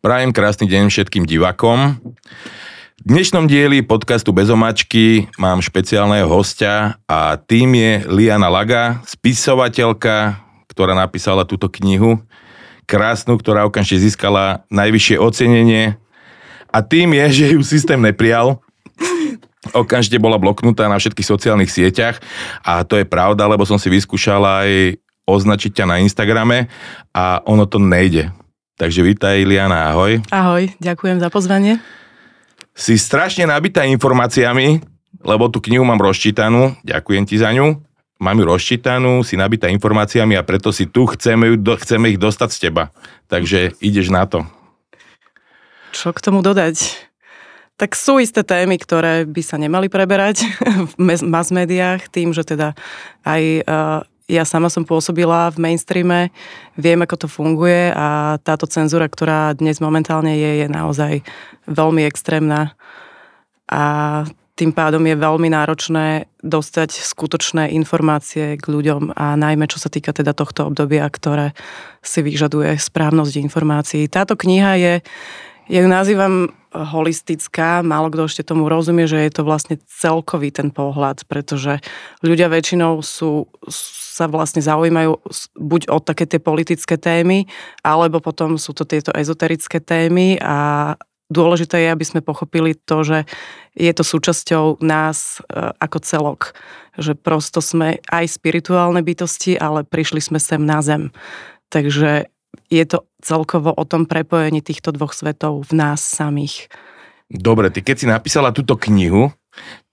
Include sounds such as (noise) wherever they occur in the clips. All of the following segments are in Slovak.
Prajem krásny deň všetkým divakom. V dnešnom dieli podcastu Bez omačky mám špeciálneho hostia a tým je Liana Laga, spisovateľka, ktorá napísala túto knihu, krásnu, ktorá okamžite získala najvyššie ocenenie a tým je, (laughs) že ju systém neprijal. Okamžite bola bloknutá na všetkých sociálnych sieťach a to je pravda, lebo som si vyskúšala aj označiť ťa na Instagrame a ono to nejde. Takže vítaj Iliana, ahoj. Ahoj, ďakujem za pozvanie. Si strašne nabitá informáciami, lebo tú knihu mám rozčítanú, ďakujem ti za ňu. Mám ju rozčítanú, si nabitá informáciami a preto si tu chceme, ju, chceme ich dostať z teba. Takže ideš na to. Čo k tomu dodať? Tak sú isté témy, ktoré by sa nemali preberať (laughs) v mass médiách, tým, že teda aj uh, ja sama som pôsobila v mainstreame, viem, ako to funguje a táto cenzúra, ktorá dnes momentálne je, je naozaj veľmi extrémna a tým pádom je veľmi náročné dostať skutočné informácie k ľuďom a najmä čo sa týka teda tohto obdobia, ktoré si vyžaduje správnosť informácií. Táto kniha je, ja ju nazývam holistická, málo kto ešte tomu rozumie, že je to vlastne celkový ten pohľad, pretože ľudia väčšinou sú, sa vlastne zaujímajú buď o také tie politické témy, alebo potom sú to tieto ezoterické témy a dôležité je, aby sme pochopili to, že je to súčasťou nás e, ako celok. Že prosto sme aj spirituálne bytosti, ale prišli sme sem na zem. Takže je to celkovo o tom prepojení týchto dvoch svetov v nás samých. Dobre, ty keď si napísala túto knihu,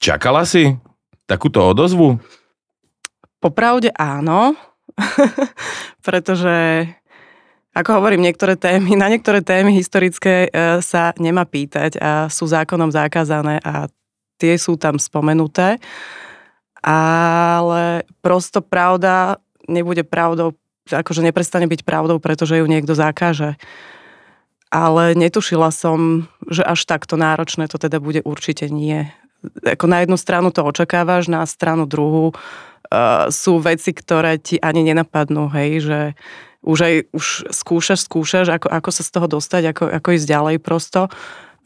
čakala si takúto odozvu? Popravde áno, (laughs) pretože ako hovorím, niektoré témy, na niektoré témy historické e, sa nemá pýtať a sú zákonom zakázané a tie sú tam spomenuté. Ale prosto pravda nebude pravdou akože neprestane byť pravdou, pretože ju niekto zakáže. Ale netušila som, že až takto náročné to teda bude určite nie. Ako na jednu stranu to očakávaš, na stranu druhú uh, sú veci, ktoré ti ani nenapadnú, hej, že už aj už skúšaš, skúšaš, ako, ako sa z toho dostať, ako, ako ísť ďalej prosto.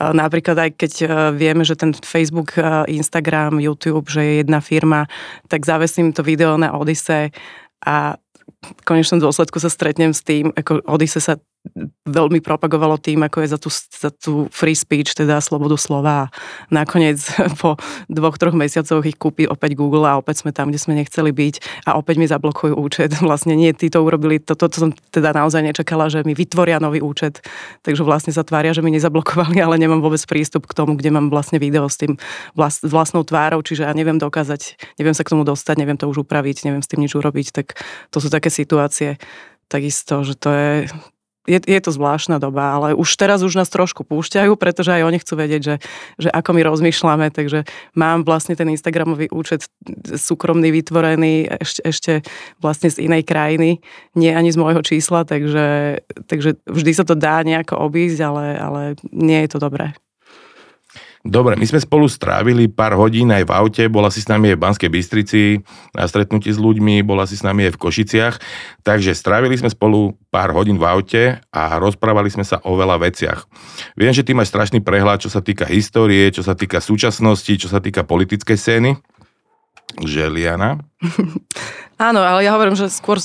Uh, napríklad aj keď uh, vieme, že ten Facebook, Instagram, YouTube, že je jedna firma, tak zavesím to video na Odyssey a konečnom dôsledku sa stretnem s tým, ako Odyssey sa veľmi propagovalo tým, ako je za tú, za tú free speech, teda slobodu slova. Nakoniec (laughs) po dvoch, troch mesiacoch ich kúpi opäť Google a opäť sme tam, kde sme nechceli byť a opäť mi zablokujú účet. (laughs) Vlastne nie, tí to urobili, toto to, to som teda naozaj nečakala, že mi vytvoria nový účet. Takže vlastne sa tvária, že mi nezablokovali, ale nemám vôbec prístup k tomu, kde mám vlastne video s tým vlast, vlastnou tvárou, čiže ja neviem dokázať, neviem sa k tomu dostať, neviem to už upraviť, neviem s tým nič urobiť, tak to sú také situácie takisto, že to je, je, je to zvláštna doba, ale už teraz už nás trošku púšťajú, pretože aj oni chcú vedieť, že, že ako my rozmýšľame, takže mám vlastne ten Instagramový účet súkromný vytvorený ešte, ešte vlastne z inej krajiny, nie ani z môjho čísla, takže, takže vždy sa to dá nejako obísť, ale, ale nie je to dobré. Dobre, my sme spolu strávili pár hodín aj v aute, bola si s nami aj v Banskej Bystrici na stretnutí s ľuďmi, bola si s nami aj v Košiciach, takže strávili sme spolu pár hodín v aute a rozprávali sme sa o veľa veciach. Viem, že ty máš strašný prehľad, čo sa týka histórie, čo sa týka súčasnosti, čo sa týka politickej scény. Želiana? (laughs) Áno, ale ja hovorím, že skôr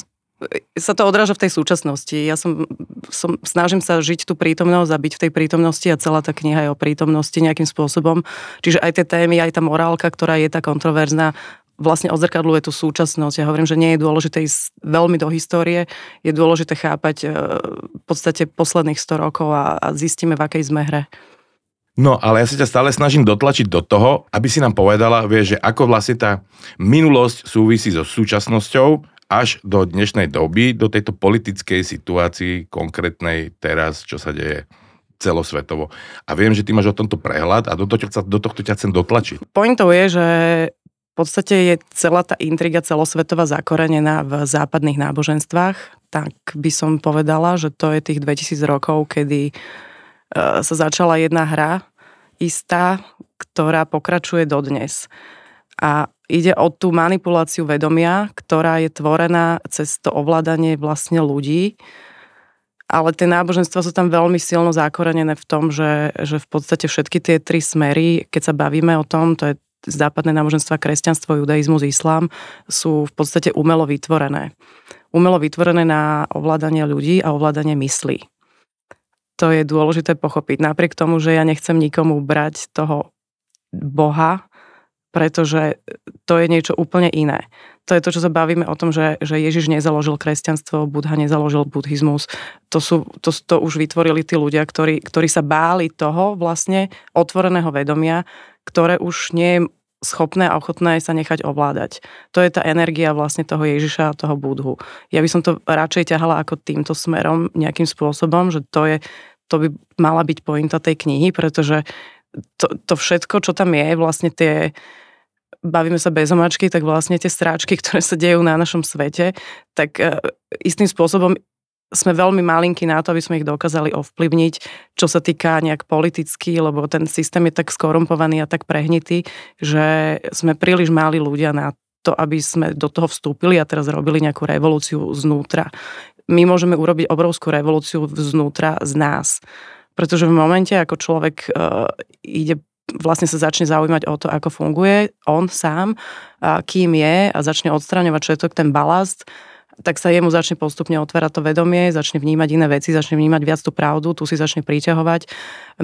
sa to odráža v tej súčasnosti. Ja som, som, snažím sa žiť tú prítomnosť a byť v tej prítomnosti a celá tá kniha je o prítomnosti nejakým spôsobom. Čiže aj tie témy, aj tá morálka, ktorá je tá kontroverzná, vlastne odzrkadluje tú súčasnosť. Ja hovorím, že nie je dôležité ísť veľmi do histórie, je dôležité chápať e, v podstate posledných 100 rokov a, a zistíme, v akej sme hre. No, ale ja sa ťa stále snažím dotlačiť do toho, aby si nám povedala, vieš, že ako vlastne tá minulosť súvisí so súčasnosťou až do dnešnej doby, do tejto politickej situácii konkrétnej teraz, čo sa deje celosvetovo. A viem, že ty máš o tomto prehľad a do, tohto, do tohto ťa chcem dotlačiť. Pointou je, že v podstate je celá tá intriga celosvetová zakorenená v západných náboženstvách, tak by som povedala, že to je tých 2000 rokov, kedy e, sa začala jedna hra istá, ktorá pokračuje dodnes. A ide o tú manipuláciu vedomia, ktorá je tvorená cez to ovládanie vlastne ľudí ale tie náboženstva sú tam veľmi silno zakorenené v tom, že, že v podstate všetky tie tri smery, keď sa bavíme o tom, to je západné náboženstva, kresťanstvo, judaizmus, islám, sú v podstate umelo vytvorené. Umelo vytvorené na ovládanie ľudí a ovládanie myslí. To je dôležité pochopiť. Napriek tomu, že ja nechcem nikomu brať toho Boha, pretože to je niečo úplne iné. To je to, čo sa bavíme o tom, že, že Ježiš nezaložil kresťanstvo, Budha nezaložil buddhizmus. To, sú, to, to už vytvorili tí ľudia, ktorí, ktorí sa báli toho vlastne otvoreného vedomia, ktoré už nie je schopné a ochotné sa nechať ovládať. To je tá energia vlastne toho Ježiša a toho Budhu. Ja by som to radšej ťahala ako týmto smerom nejakým spôsobom, že to je to by mala byť pointa tej knihy, pretože to, to všetko, čo tam je, vlastne tie bavíme sa bez omačky, tak vlastne tie stráčky, ktoré sa dejú na našom svete, tak e, istým spôsobom sme veľmi malinky na to, aby sme ich dokázali ovplyvniť, čo sa týka nejak politicky, lebo ten systém je tak skorumpovaný a tak prehnitý, že sme príliš máli ľudia na to, aby sme do toho vstúpili a teraz robili nejakú revolúciu znútra. My môžeme urobiť obrovskú revolúciu znútra z nás. Pretože v momente, ako človek uh, ide vlastne sa začne zaujímať o to, ako funguje on sám, a kým je a začne odstraňovať všetok ten balast, tak sa jemu začne postupne otvárať to vedomie, začne vnímať iné veci, začne vnímať viac tú pravdu, tu si začne priťahovať.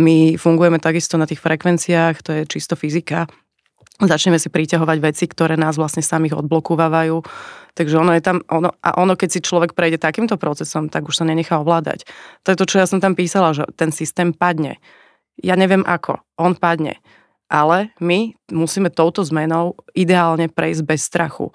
My fungujeme takisto na tých frekvenciách, to je čisto fyzika. Začneme si priťahovať veci, ktoré nás vlastne samých odblokúvajú. Takže ono je tam, ono, a ono, keď si človek prejde takýmto procesom, tak už sa nenechá ovládať. To je to, čo ja som tam písala, že ten systém padne ja neviem ako, on padne. Ale my musíme touto zmenou ideálne prejsť bez strachu.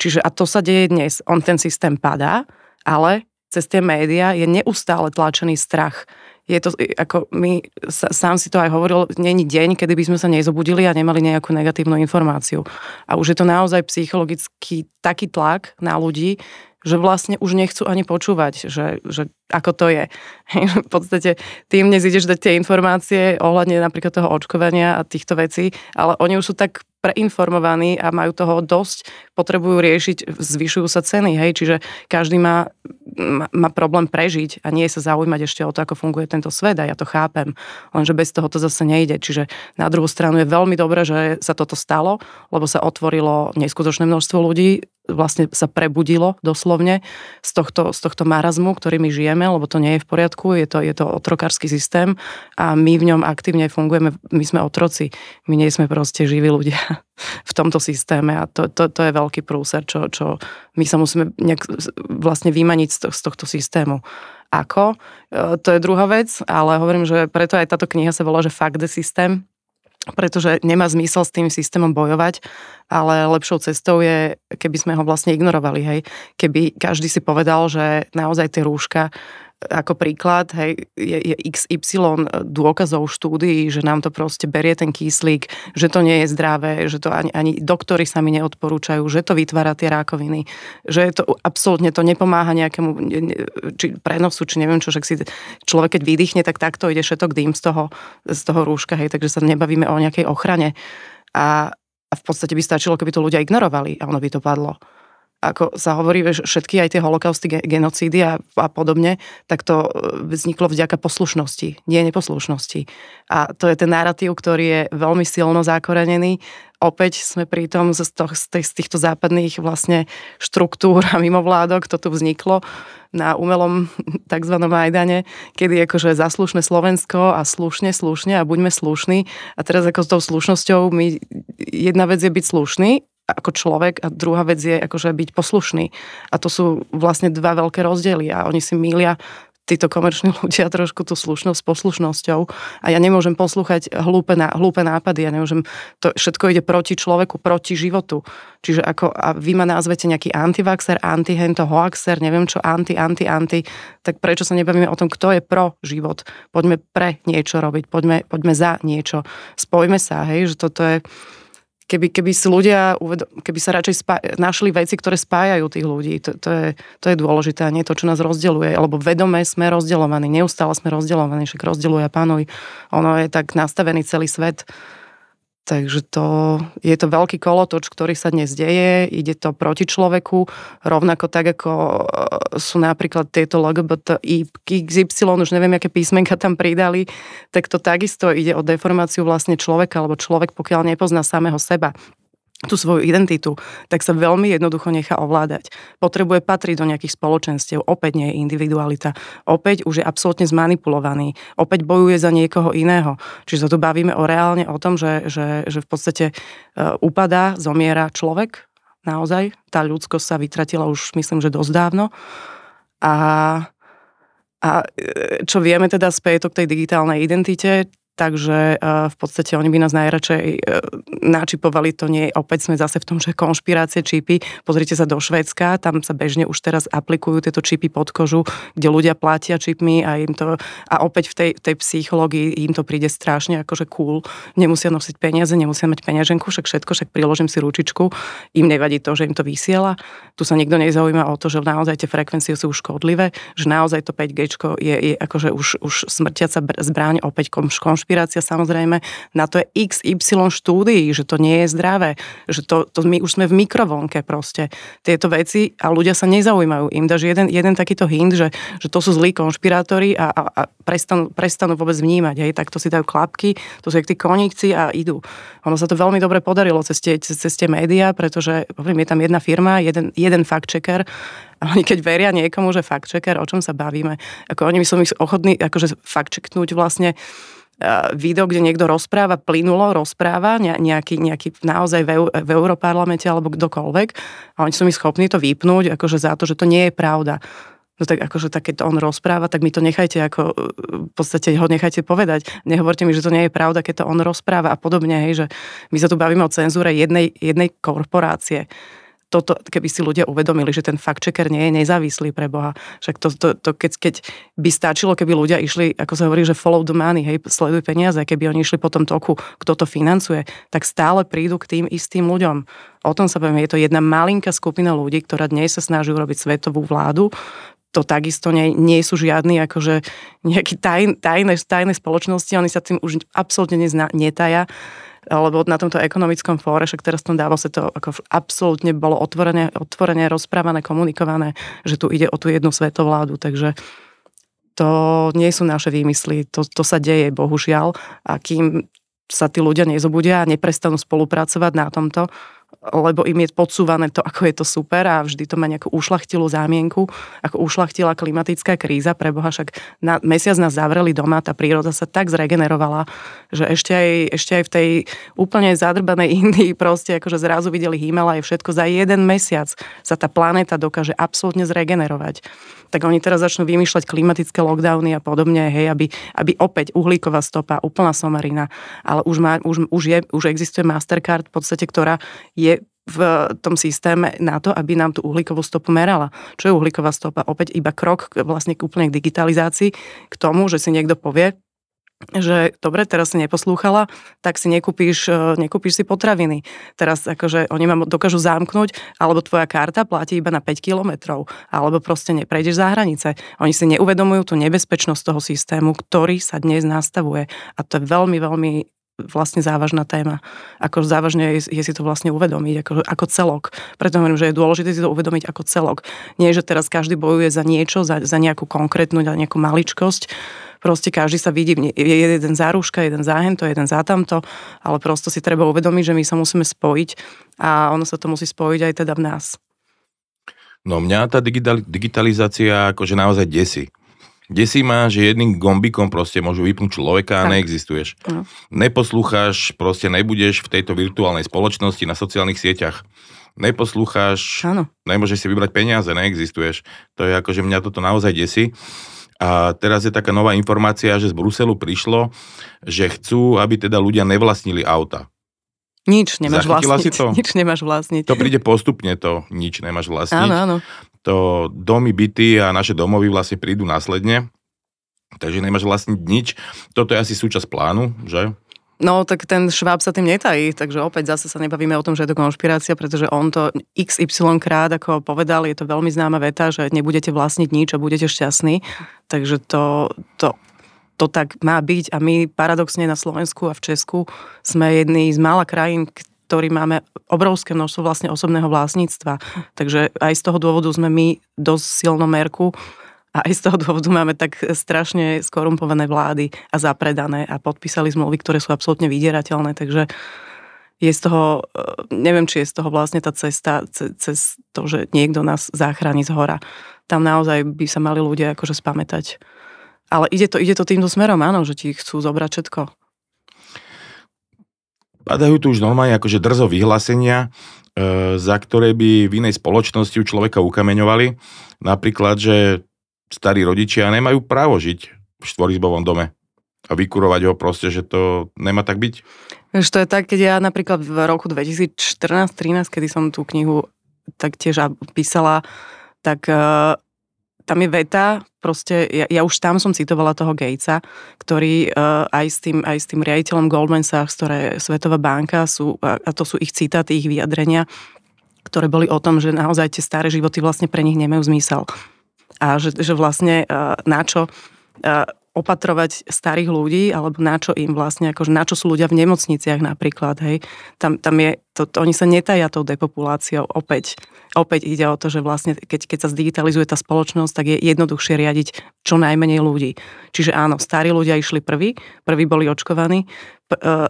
Čiže a to sa deje dnes. On ten systém padá, ale cez tie médiá je neustále tlačený strach. Je to, ako my, sám si to aj hovoril, není deň, kedy by sme sa nezobudili a nemali nejakú negatívnu informáciu. A už je to naozaj psychologický taký tlak na ľudí, že vlastne už nechcú ani počúvať, že, že ako to je. (laughs) v podstate tým dnes ideš dať tie informácie ohľadne napríklad toho očkovania a týchto vecí, ale oni už sú tak preinformovaní a majú toho dosť, potrebujú riešiť, zvyšujú sa ceny, hej, čiže každý má, má, problém prežiť a nie sa zaujímať ešte o to, ako funguje tento svet a ja to chápem, lenže bez toho to zase nejde, čiže na druhú stranu je veľmi dobré, že sa toto stalo, lebo sa otvorilo neskutočné množstvo ľudí, vlastne sa prebudilo doslovne z tohto, z tohto marazmu, ktorý my žijeme, lebo to nie je v poriadku, je to, je to otrokársky systém a my v ňom aktívne fungujeme, my sme otroci, my nie sme proste živí ľudia v tomto systéme a to, to, to je veľký prúser, čo, čo my sa musíme nejak vlastne vymaniť z, to, z tohto systému. Ako? E, to je druhá vec, ale hovorím, že preto aj táto kniha sa volá, že Fuck the System, pretože nemá zmysel s tým systémom bojovať, ale lepšou cestou je, keby sme ho vlastne ignorovali, hej. Keby každý si povedal, že naozaj tie rúška ako príklad, hej, je, je XY dôkazov štúdií, že nám to proste berie ten kyslík, že to nie je zdravé, že to ani, ani doktory sa mi neodporúčajú, že to vytvára tie rákoviny, že to absolútne to nepomáha nejakému či prenosu, či neviem čo, že si človek keď vydýchne, tak takto ide všetok dým z toho, z toho rúška, hej, takže sa nebavíme o nejakej ochrane. A, a v podstate by stačilo, keby to ľudia ignorovali a ono by to padlo ako sa hovorí, že všetky aj tie holokausty, genocídy a, a podobne, tak to e, vzniklo vďaka poslušnosti, nie neposlušnosti. A to je ten narratív, ktorý je veľmi silno zakorenený. Opäť sme pri tom z, to, z týchto západných vlastne štruktúr a mimovládok, to tu vzniklo na umelom (laughs) tzv. Majdane, kedy akože zaslušné Slovensko a slušne, slušne a buďme slušní. A teraz ako s tou slušnosťou my, jedna vec je byť slušný ako človek a druhá vec je akože byť poslušný. A to sú vlastne dva veľké rozdiely a oni si mília títo komerční (laughs) ľudia trošku tú slušnosť s poslušnosťou a ja nemôžem poslúchať hlúpe, hlúpe nápady, ja nemôžem, to všetko ide proti človeku, proti životu. Čiže ako, a vy ma nazvete nejaký antivaxer, antihento, hoaxer, neviem čo, anti, anti, anti, tak prečo sa nebavíme o tom, kto je pro život? Poďme pre niečo robiť, poďme, poďme za niečo. Spojme sa, hej, že toto je, keby, keby si ľudia, keby sa radšej spá- našli veci, ktoré spájajú tých ľudí, to, to, je, to je dôležité a nie to, čo nás rozdeluje, lebo vedome sme rozdeľovaní, neustále sme rozdeľovaní, však rozdeľuje pánuj, ono je tak nastavený celý svet, Takže to, je to veľký kolotoč, ktorý sa dnes deje, ide to proti človeku, rovnako tak, ako e, sú napríklad tieto LGBT XY, už neviem, aké písmenka tam pridali, tak to takisto ide o deformáciu vlastne človeka, lebo človek, pokiaľ nepozná samého seba, tú svoju identitu, tak sa veľmi jednoducho nechá ovládať. Potrebuje patriť do nejakých spoločenstiev, opäť nie je individualita, opäť už je absolútne zmanipulovaný, opäť bojuje za niekoho iného. Čiže sa tu bavíme o reálne o tom, že, že, že v podstate uh, upadá, zomiera človek, naozaj, tá ľudskosť sa vytratila už myslím, že dosť dávno. A a e, čo vieme teda späť k tej digitálnej identite, takže eh, v podstate oni by nás najradšej eh, načipovali, to nie, opäť sme zase v tom, že konšpirácie čipy, pozrite sa do Švédska, tam sa bežne už teraz aplikujú tieto čipy pod kožu, kde ľudia platia čipmi a im to, a opäť v tej, tej psychológii im to príde strašne akože cool, nemusia nosiť peniaze, nemusia mať peňaženku, však všetko, však priložím si ručičku, im nevadí to, že im to vysiela, tu sa nikto nezaujíma o to, že naozaj tie frekvencie sú škodlivé, že naozaj to 5G je, je akože už, už smrtiaca zbráň, opäť konšpirácia konšpirácia samozrejme, na to je XY štúdií, že to nie je zdravé, že to, to my už sme v mikrovlnke proste. Tieto veci a ľudia sa nezaujímajú. Im dáš jeden, jeden takýto hint, že, že to sú zlí konšpirátori a, a, a prestanú, prestanú vôbec vnímať. Hej, tak to si dajú klapky, to sú jak tí koníkci a idú. Ono sa to veľmi dobre podarilo cez tie, cez, tie médiá, pretože poviem, je tam jedna firma, jeden, jeden fact-checker a oni keď veria niekomu, že fact-checker, o čom sa bavíme, ako oni sú ochotní akože fact-checknúť vlastne video, kde niekto rozpráva, plynulo rozpráva, nejaký, nejaký naozaj v, v Európarlamente alebo kdokoľvek a oni sú mi schopní to vypnúť akože za to, že to nie je pravda. No tak akože tak, keď on rozpráva, tak mi to nechajte ako, v podstate ho nechajte povedať. Nehovorte mi, že to nie je pravda, keď to on rozpráva a podobne, hej, že my sa tu bavíme o cenzúre jednej, jednej korporácie toto, keby si ľudia uvedomili, že ten fact checker nie je nezávislý pre Boha. Však to, to, to keď, keď by stačilo, keby ľudia išli, ako sa hovorí, že follow the money, hej, sleduj peniaze, keby oni išli po tom toku, kto to financuje, tak stále prídu k tým istým ľuďom. O tom sa poviem, je to jedna malinká skupina ľudí, ktorá dnes sa snaží urobiť svetovú vládu, to takisto nie, nie sú žiadni akože nejaké tajné, tajné, tajné spoločnosti, oni sa tým už absolútne nezna, netaja lebo na tomto ekonomickom fóre, však teraz v tom sa to ako absolútne bolo otvorené, otvorené, rozprávané, komunikované, že tu ide o tú jednu svetovládu, takže to nie sú naše výmysly, to, to sa deje, bohužiaľ, a kým sa tí ľudia nezobudia a neprestanú spolupracovať na tomto, lebo im je podsúvané to, ako je to super a vždy to má nejakú ušlachtilú zámienku, ako ušlachtila klimatická kríza, pre Boha však na, mesiac nás zavreli doma, tá príroda sa tak zregenerovala, že ešte aj, ešte aj v tej úplne zadrbanej (laughs) Indii proste akože zrazu videli Himalaj, všetko za jeden mesiac sa tá planéta dokáže absolútne zregenerovať tak oni teraz začnú vymýšľať klimatické lockdowny a podobne, hej, aby, aby opäť uhlíková stopa, úplná somarina, ale už, má, už, už, je, už existuje Mastercard v podstate, ktorá je v tom systéme na to, aby nám tú uhlíkovú stopu merala. Čo je uhlíková stopa? Opäť iba krok vlastne k úplne k digitalizácii, k tomu, že si niekto povie, že dobre, teraz si neposlúchala, tak si nekúpíš, e, nekúpíš si potraviny. Teraz akože oni ma dokážu zamknúť, alebo tvoja karta platí iba na 5 kilometrov, alebo proste neprejdeš za hranice. Oni si neuvedomujú tú nebezpečnosť toho systému, ktorý sa dnes nastavuje. A to je veľmi, veľmi vlastne závažná téma. Ako závažne je, je si to vlastne uvedomiť ako, ako celok. Preto hovorím, že je dôležité si to uvedomiť ako celok. Nie, že teraz každý bojuje za niečo, za, za nejakú konkrétnu, za nejakú maličkosť, proste každý sa vidí, je jeden za rúška, jeden za hento, jeden za tamto, ale prosto si treba uvedomiť, že my sa musíme spojiť a ono sa to musí spojiť aj teda v nás. No mňa tá digitalizácia akože naozaj desí. Desí ma, že jedným gombikom proste môžu vypnúť človeka a tak. neexistuješ. No. Neposlúcháš, proste nebudeš v tejto virtuálnej spoločnosti na sociálnych sieťach. Neposlúcháš, Áno. nemôžeš si vybrať peniaze, neexistuješ. To je akože mňa toto naozaj desí. A teraz je taká nová informácia, že z Bruselu prišlo, že chcú, aby teda ľudia nevlastnili auta. Nič nemáš Zachytila vlastniť. Si to? (laughs) Nič nemáš vlastniť. To príde postupne, to nič nemáš vlastniť. Áno, áno. To domy, byty a naše domovy vlastne prídu následne. Takže nemáš vlastniť nič. Toto je asi súčasť plánu, že? No, tak ten Šváb sa tým netají, takže opäť zase sa nebavíme o tom, že je to konšpirácia, pretože on to XY krát, ako povedal, je to veľmi známa veta, že nebudete vlastniť nič a budete šťastní. Takže to, to to tak má byť a my paradoxne na Slovensku a v Česku sme jedni z mála krajín, ktorí máme obrovské množstvo vlastne osobného vlastníctva. Takže aj z toho dôvodu sme my dosť silno merku a aj z toho dôvodu máme tak strašne skorumpované vlády a zapredané a podpísali zmluvy, ktoré sú absolútne vydierateľné. Takže je z toho, e, neviem, či je z toho vlastne tá cesta cez to, že niekto nás zachráni z hora. Tam naozaj by sa mali ľudia akože spamätať ale ide to, ide to týmto smerom, áno, že ti chcú zobrať všetko. Padajú tu už normálne akože drzo vyhlásenia, e, za ktoré by v inej spoločnosti u človeka ukameňovali. Napríklad, že starí rodičia nemajú právo žiť v štvorizbovom dome a vykurovať ho proste, že to nemá tak byť? Vieš, to je tak, keď ja napríklad v roku 2014-13, kedy som tú knihu tak tiež písala, tak e, tam je veta, proste, ja, ja už tam som citovala toho Gatesa, ktorý uh, aj, s tým, aj s tým riaditeľom Goldman Sachs, ktoré Svetová banka, sú, a to sú ich citáty, ich vyjadrenia, ktoré boli o tom, že naozaj tie staré životy vlastne pre nich nemajú zmysel. A že, že vlastne uh, na čo uh, opatrovať starých ľudí, alebo na čo im vlastne, akože na čo sú ľudia v nemocniciach napríklad, hej. Tam, tam je, to, to, oni sa netajia tou depopuláciou opäť. Opäť ide o to, že vlastne keď, keď sa zdigitalizuje tá spoločnosť, tak je jednoduchšie riadiť čo najmenej ľudí. Čiže áno, starí ľudia išli prví, prví boli očkovaní, e,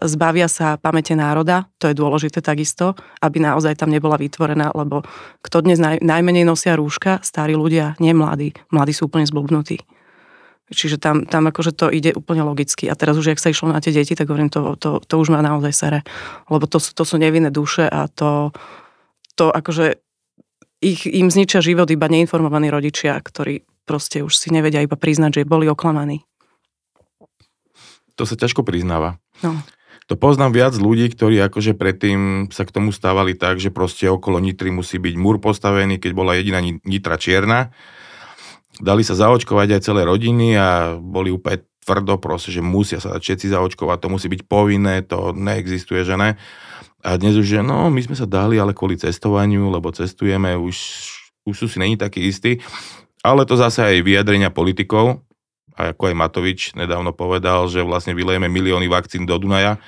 zbavia sa pamäte národa, to je dôležité takisto, aby naozaj tam nebola vytvorená, lebo kto dnes naj, najmenej nosia rúška, starí ľudia, nie mladí. Mladí sú úplne zblbnutí. Čiže tam, tam akože to ide úplne logicky. A teraz už, ak sa išlo na tie deti, tak hovorím, to, to, to už má naozaj sere. Lebo to, to sú nevinné duše a to, to akože ich, im zničia život iba neinformovaní rodičia, ktorí proste už si nevedia iba priznať, že boli oklamaní. To sa ťažko priznáva. No. To poznám viac ľudí, ktorí akože predtým sa k tomu stávali tak, že proste okolo Nitry musí byť múr postavený, keď bola jediná Nitra čierna dali sa zaočkovať aj celé rodiny a boli úplne tvrdo proste, že musia sa všetci zaočkovať, to musí byť povinné, to neexistuje, že ne. A dnes už, že no, my sme sa dali, ale kvôli cestovaniu, lebo cestujeme, už, už sú si není takí istí. Ale to zase aj vyjadrenia politikov, a ako aj Matovič nedávno povedal, že vlastne vylejeme milióny vakcín do Dunaja,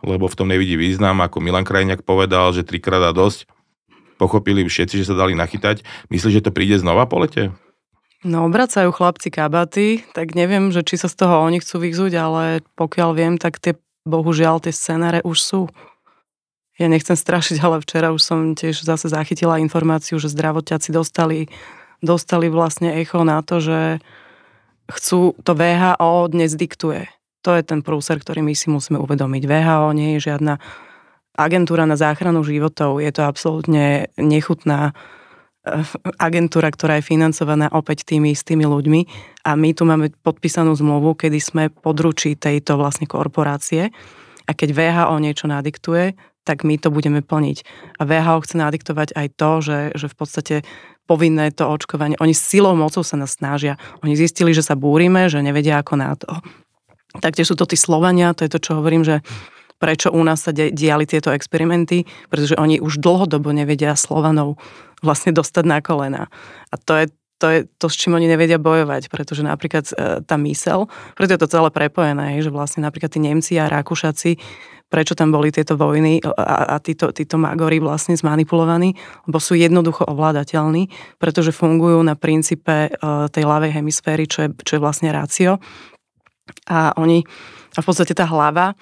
lebo v tom nevidí význam, ako Milan Krajňák povedal, že trikrát a dosť. Pochopili všetci, že sa dali nachytať. Myslíš, že to príde znova po lete? No obracajú chlapci kabaty, tak neviem, že či sa z toho oni chcú vyzúť, ale pokiaľ viem, tak tie, bohužiaľ, tie scenáre už sú. Ja nechcem strašiť, ale včera už som tiež zase zachytila informáciu, že zdravotiaci dostali, dostali vlastne echo na to, že chcú, to VHO dnes diktuje. To je ten prúser, ktorý my si musíme uvedomiť. VHO nie je žiadna agentúra na záchranu životov. Je to absolútne nechutná agentúra, ktorá je financovaná opäť tými istými ľuďmi a my tu máme podpísanú zmluvu, kedy sme područí tejto vlastne korporácie a keď VHO niečo nadiktuje, tak my to budeme plniť. A VHO chce nadiktovať aj to, že, že v podstate povinné to očkovanie, oni silou mocou sa nás snažia. Oni zistili, že sa búrime, že nevedia ako na to. Taktiež sú to tí Slovania, to je to, čo hovorím, že prečo u nás sa diali tieto experimenty, pretože oni už dlhodobo nevedia Slovanov vlastne dostať na kolena. A to je to je to, s čím oni nevedia bojovať, pretože napríklad e, tá mysel, preto je to celé prepojené, že vlastne napríklad tí Nemci a Rakúšaci, prečo tam boli tieto vojny a, a títo, títo magori vlastne zmanipulovaní, lebo sú jednoducho ovládateľní, pretože fungujú na princípe e, tej ľavej hemisféry, čo je, čo je vlastne rácio. A oni, a v podstate tá hlava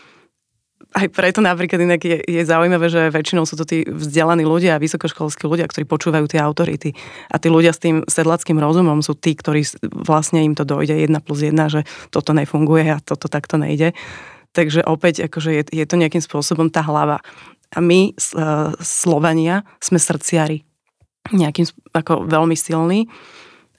aj preto napríklad inak je, je zaujímavé, že väčšinou sú to tí vzdelaní ľudia a vysokoškolskí ľudia, ktorí počúvajú tie autority. A tí ľudia s tým sedlackým rozumom sú tí, ktorí vlastne im to dojde jedna plus jedna, že toto nefunguje a toto takto nejde. Takže opäť akože je, je to nejakým spôsobom tá hlava. A my, uh, Slovania, sme srdciari. Nejakým ako veľmi silní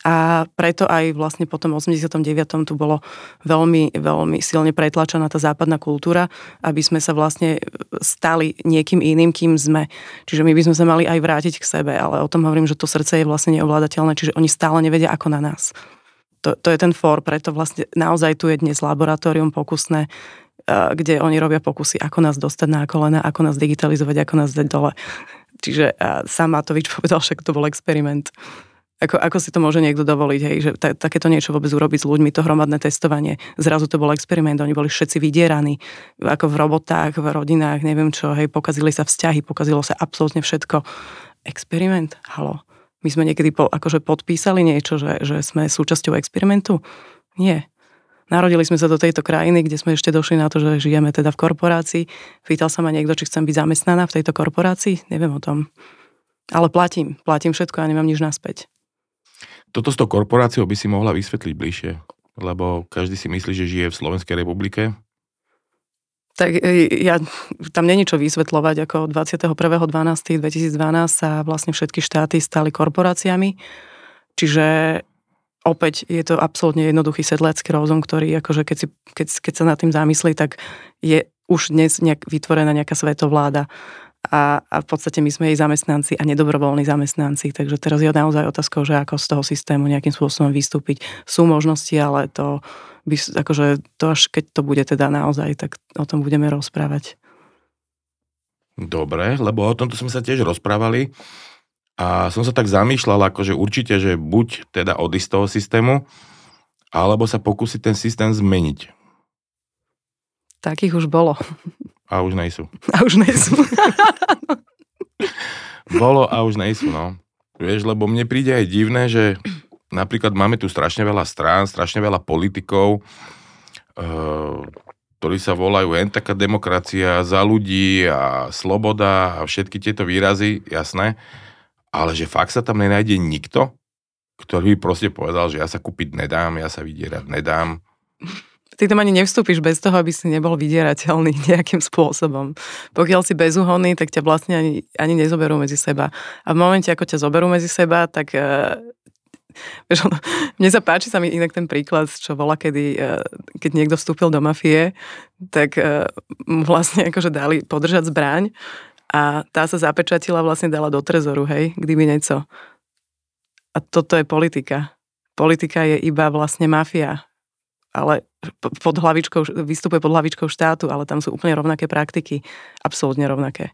a preto aj vlastne po tom 89. tu bolo veľmi, veľmi silne pretlačená tá západná kultúra, aby sme sa vlastne stali niekým iným, kým sme. Čiže my by sme sa mali aj vrátiť k sebe, ale o tom hovorím, že to srdce je vlastne neovládateľné, čiže oni stále nevedia ako na nás. To, to je ten for, preto vlastne naozaj tu je dnes laboratórium pokusné, kde oni robia pokusy, ako nás dostať na kolena, ako nás digitalizovať, ako nás dať dole. Čiže sám Matovič (laughs) povedal, že to bol experiment. Ako, ako si to môže niekto dovoliť, hej, že ta, takéto niečo vôbec urobiť s ľuďmi, to hromadné testovanie. Zrazu to bol experiment, oni boli všetci vydieraní, ako v robotách, v rodinách, neviem čo, hej, pokazili sa vzťahy, pokazilo sa absolútne všetko. Experiment? Halo. My sme niekedy po, akože podpísali niečo, že, že sme súčasťou experimentu? Nie. Narodili sme sa do tejto krajiny, kde sme ešte došli na to, že žijeme teda v korporácii. Pýtal sa ma niekto, či chcem byť zamestnaná v tejto korporácii. Neviem o tom. Ale platím. Platím všetko a nemám nič naspäť. Toto s tou korporáciou by si mohla vysvetliť bližšie, lebo každý si myslí, že žije v Slovenskej republike. Tak e, ja, tam není čo vysvetľovať, ako 21.12.2012 sa vlastne všetky štáty stali korporáciami, čiže opäť je to absolútne jednoduchý sedlecký rozum, ktorý akože keď, si, keď, keď sa nad tým zamyslí, tak je už dnes nejak vytvorená nejaká svetovláda a, a v podstate my sme jej zamestnanci a nedobrovoľní zamestnanci, takže teraz je naozaj otázkou, že ako z toho systému nejakým spôsobom vystúpiť. Sú možnosti, ale to, by, akože to až keď to bude teda naozaj, tak o tom budeme rozprávať. Dobre, lebo o tomto sme sa tiež rozprávali a som sa tak zamýšľal, akože určite, že buď teda odísť z toho systému, alebo sa pokúsiť ten systém zmeniť. Takých už bolo. A už nejsú. A už nejsú. (laughs) Bolo a už nejsú, no. Vieš, lebo mne príde aj divné, že napríklad máme tu strašne veľa strán, strašne veľa politikov, uh, ktorí sa volajú len taká demokracia za ľudí a sloboda a všetky tieto výrazy, jasné, ale že fakt sa tam nenájde nikto, ktorý by proste povedal, že ja sa kúpiť nedám, ja sa vydierať nedám ty tam ani nevstúpiš bez toho, aby si nebol vydierateľný (laughs) nejakým spôsobom. Pokiaľ si bezúhonný, tak ťa vlastne ani, ani nezoberú medzi seba. A v momente, ako ťa zoberú medzi seba, tak uh, (laughs) Vieš, ono, mne sa páči sa mi inak ten príklad, čo bola, kedy, uh, keď niekto vstúpil do mafie, tak uh, mu vlastne akože dali podržať zbraň a tá sa zapečatila vlastne dala do trezoru, hej, kdyby niečo. A toto je politika. Politika je iba vlastne mafia ale pod hlavičkou, vystupuje pod hlavičkou štátu, ale tam sú úplne rovnaké praktiky. Absolútne rovnaké.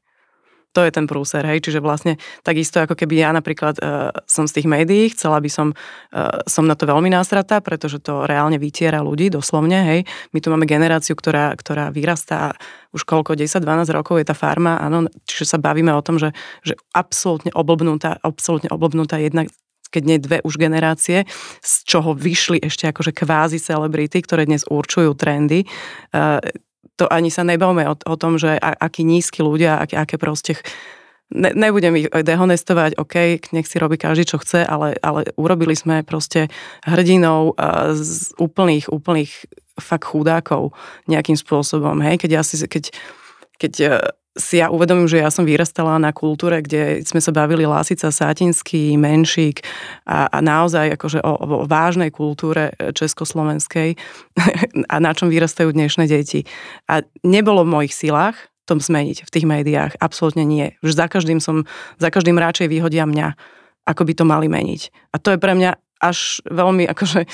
To je ten prúser, hej, čiže vlastne takisto ako keby ja napríklad uh, som z tých médií, chcela by som, uh, som na to veľmi násratá, pretože to reálne vytiera ľudí, doslovne, hej. My tu máme generáciu, ktorá, ktorá vyrastá už koľko, 10-12 rokov je tá farma, áno, čiže sa bavíme o tom, že, že absolútne oblbnutá, absolútne oblbnutá jedna keď nie dve už generácie, z čoho vyšli ešte akože kvázi celebrity, ktoré dnes určujú trendy. Eh, to ani sa nebavme o, o tom, že akí nízky ľudia, aké, aké proste ne, nebudem ich dehonestovať, OK, nech si robí každý, čo chce, ale, ale urobili sme proste hrdinou eh, z úplných, úplných fakt chudákov nejakým spôsobom, hej, keď ja si, keď, keď eh, si ja uvedomím, že ja som vyrastala na kultúre, kde sme sa bavili Lásica, Sátinský, Menšík a, a naozaj akože o, o vážnej kultúre e, československej (laughs) a na čom vyrastajú dnešné deti. A nebolo v mojich silách tom zmeniť v tých médiách. Absolútne nie. Už za každým som, za každým radšej vyhodia mňa, ako by to mali meniť. A to je pre mňa až veľmi akože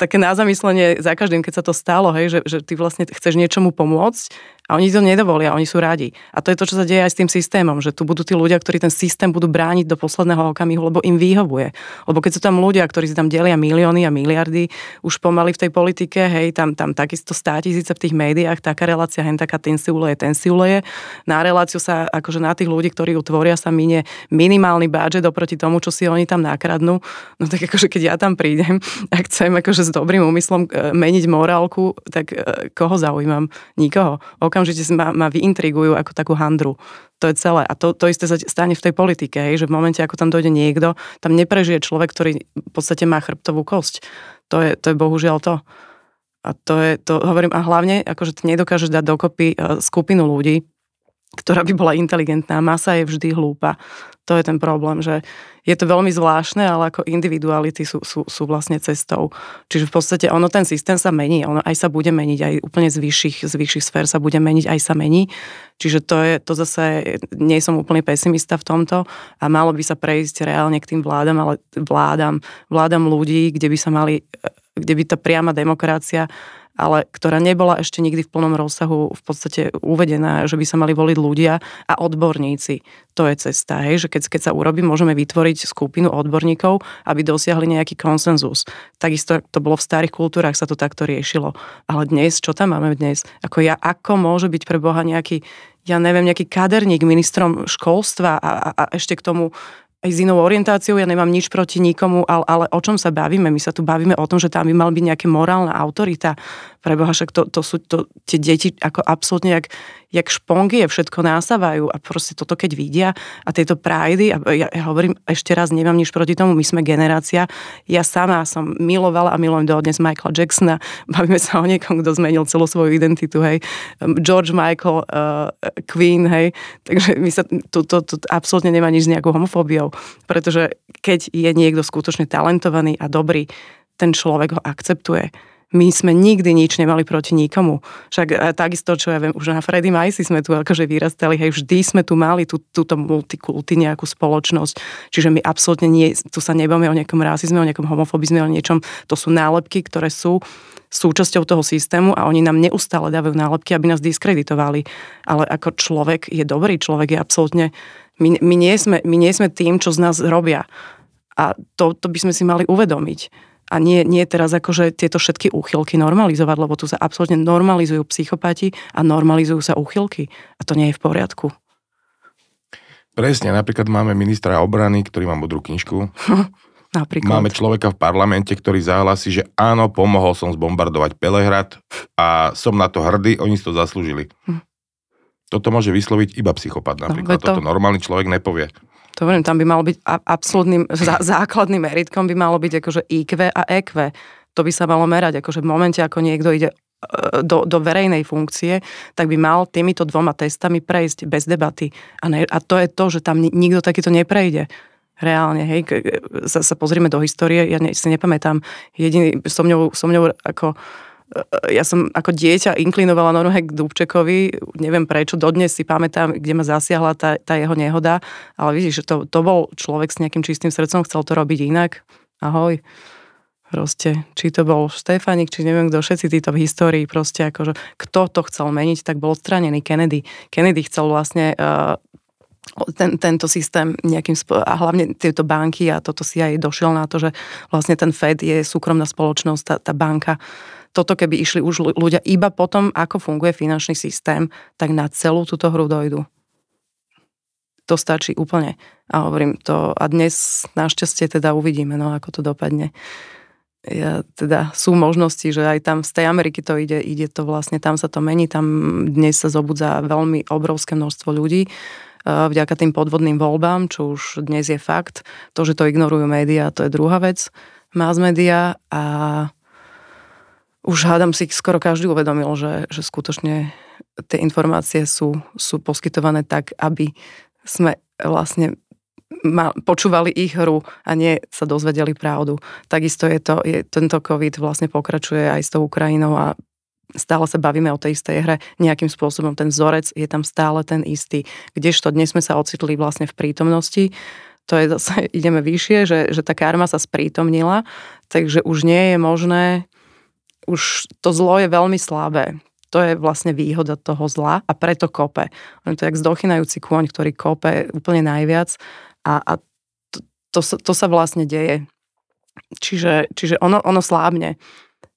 také na zamyslenie za každým, keď sa to stalo, hej, že, že ty vlastne chceš niečomu pomôcť a oni to nedovolia, oni sú radi. A to je to, čo sa deje aj s tým systémom, že tu budú tí ľudia, ktorí ten systém budú brániť do posledného okamihu, lebo im vyhovuje. Lebo keď sú tam ľudia, ktorí si tam delia milióny a miliardy, už pomaly v tej politike, hej, tam, tam takisto stá tisíce v tých médiách, taká relácia, hen taká, ten si uleje, ten si uleje. Na reláciu sa, akože na tých ľudí, ktorí ju tvoria, sa minie minimálny budget oproti tomu, čo si oni tam nakradnú. No tak akože keď ja tam prídem a chcem akože s dobrým úmyslom e, meniť morálku, tak e, koho zaujímam? Nikoho okamžite ma, ma vyintrigujú ako takú handru. To je celé. A to, to isté sa stane v tej politike, hej, že v momente, ako tam dojde niekto, tam neprežije človek, ktorý v podstate má chrbtovú kosť. To je, to je bohužiaľ to. A to je, to hovorím, a hlavne, akože ty nedokážeš dať dokopy e, skupinu ľudí, ktorá by bola inteligentná. Masa je vždy hlúpa. To je ten problém, že je to veľmi zvláštne, ale ako individuality sú, sú, sú vlastne cestou. Čiže v podstate ono, ten systém sa mení, ono aj sa bude meniť, aj úplne z vyšších, z vyšších sfér sa bude meniť, aj sa mení. Čiže to je, to zase, nie som úplne pesimista v tomto a malo by sa prejsť reálne k tým vládam, ale vládam, vládam ľudí, kde by sa mali, kde by tá priama demokracia ale ktorá nebola ešte nikdy v plnom rozsahu v podstate uvedená, že by sa mali voliť ľudia a odborníci. To je cesta, hej, že keď, keď sa urobí, môžeme vytvoriť skupinu odborníkov, aby dosiahli nejaký konsenzus. Takisto to bolo v starých kultúrach, sa to takto riešilo. Ale dnes, čo tam máme dnes? Ako ja, ako môže byť pre Boha nejaký ja neviem, nejaký kaderník ministrom školstva a, a, a ešte k tomu aj s inou orientáciou, ja nemám nič proti nikomu, ale, ale o čom sa bavíme? My sa tu bavíme o tom, že tam by mal byť nejaká morálna autorita. Preboha, však to, to sú to, tie deti ako absolútne jak, jak špongie všetko násávajú a proste toto keď vidia a tieto prajdy, a ja, ja hovorím ešte raz, nemám nič proti tomu, my sme generácia, ja sama som milovala a milujem dodnes Michaela Jacksona, (laughs) bavíme sa o niekom, kto zmenil celú svoju identitu, hej, George Michael, uh, Queen, hej, takže my sa, to, to, to absolútne nemá nič s nejakou homofóbiou, pretože keď je niekto skutočne talentovaný a dobrý, ten človek ho akceptuje my sme nikdy nič nemali proti nikomu. Však e, takisto, čo ja viem, už na Freddy Majsi sme tu akože vyrastali, hej, vždy sme tu mali tú, túto multikulty nejakú spoločnosť. Čiže my absolútne nie, tu sa nebavíme o nejakom rasizme, o nejakom homofobizme, o niečom. To sú nálepky, ktoré sú súčasťou toho systému a oni nám neustále dávajú nálepky, aby nás diskreditovali. Ale ako človek je dobrý, človek je absolútne... My, my, nie, sme, my nie sme tým, čo z nás robia. A to, to by sme si mali uvedomiť a nie, nie teraz akože tieto všetky úchylky normalizovať, lebo tu sa absolútne normalizujú psychopati a normalizujú sa úchylky. A to nie je v poriadku. Presne, napríklad máme ministra obrany, ktorý má modrú knižku. (laughs) Napríklad. Máme človeka v parlamente, ktorý zahlasí, že áno, pomohol som zbombardovať Pelehrad a som na to hrdý, oni si to zaslúžili. Hm. Toto môže vysloviť iba psychopat napríklad. No, to... Toto normálny človek nepovie. To hovorím, tam by malo byť absolútnym (laughs) základným meritkom by malo byť akože IQ a EQ. To by sa malo merať, akože v momente, ako niekto ide e, do, do verejnej funkcie, tak by mal týmito dvoma testami prejsť bez debaty. A, ne, a to je to, že tam nikto takýto neprejde. Reálne, hej, sa, sa pozrieme do histórie, ja ne, si nepamätám, jediný, so mňou, so mňou ako ja som ako dieťa inklinovala normálne k Dubčekovi, neviem prečo, dodnes si pamätám, kde ma zasiahla tá, tá jeho nehoda, ale vidíš, že to, to bol človek s nejakým čistým srdcom, chcel to robiť inak. Ahoj. Proste, či to bol Štefanik, či neviem kto, všetci títo v histórii, proste akože, kto to chcel meniť, tak bol odstranený Kennedy. Kennedy chcel vlastne uh, ten, tento systém nejakým a hlavne tieto banky a toto si aj došiel na to, že vlastne ten Fed je súkromná spoločnosť, tá, tá banka toto keby išli už ľudia iba potom, ako funguje finančný systém, tak na celú túto hru dojdu. To stačí úplne. A hovorím to, a dnes našťastie teda uvidíme, no ako to dopadne. Ja, teda sú možnosti, že aj tam z tej Ameriky to ide, ide to vlastne, tam sa to mení, tam dnes sa zobudza veľmi obrovské množstvo ľudí vďaka tým podvodným voľbám, čo už dnes je fakt. To, že to ignorujú médiá, to je druhá vec. Mass media a už hádam si skoro každý uvedomil, že, že skutočne tie informácie sú, sú poskytované tak, aby sme vlastne ma, počúvali ich hru a nie sa dozvedeli pravdu. Takisto je to, je, tento COVID vlastne pokračuje aj s tou Ukrajinou a stále sa bavíme o tej istej hre. Nejakým spôsobom ten vzorec je tam stále ten istý. Kdežto dnes sme sa ocitli vlastne v prítomnosti to je zase, (laughs) ideme vyššie, že, že tá karma sa sprítomnila, takže už nie je možné už to zlo je veľmi slabé. To je vlastne výhoda toho zla a preto kope. On je to jak zdochinajúci kôň, ktorý kope úplne najviac a, a to, to, sa, to sa vlastne deje. Čiže, čiže ono, ono slábne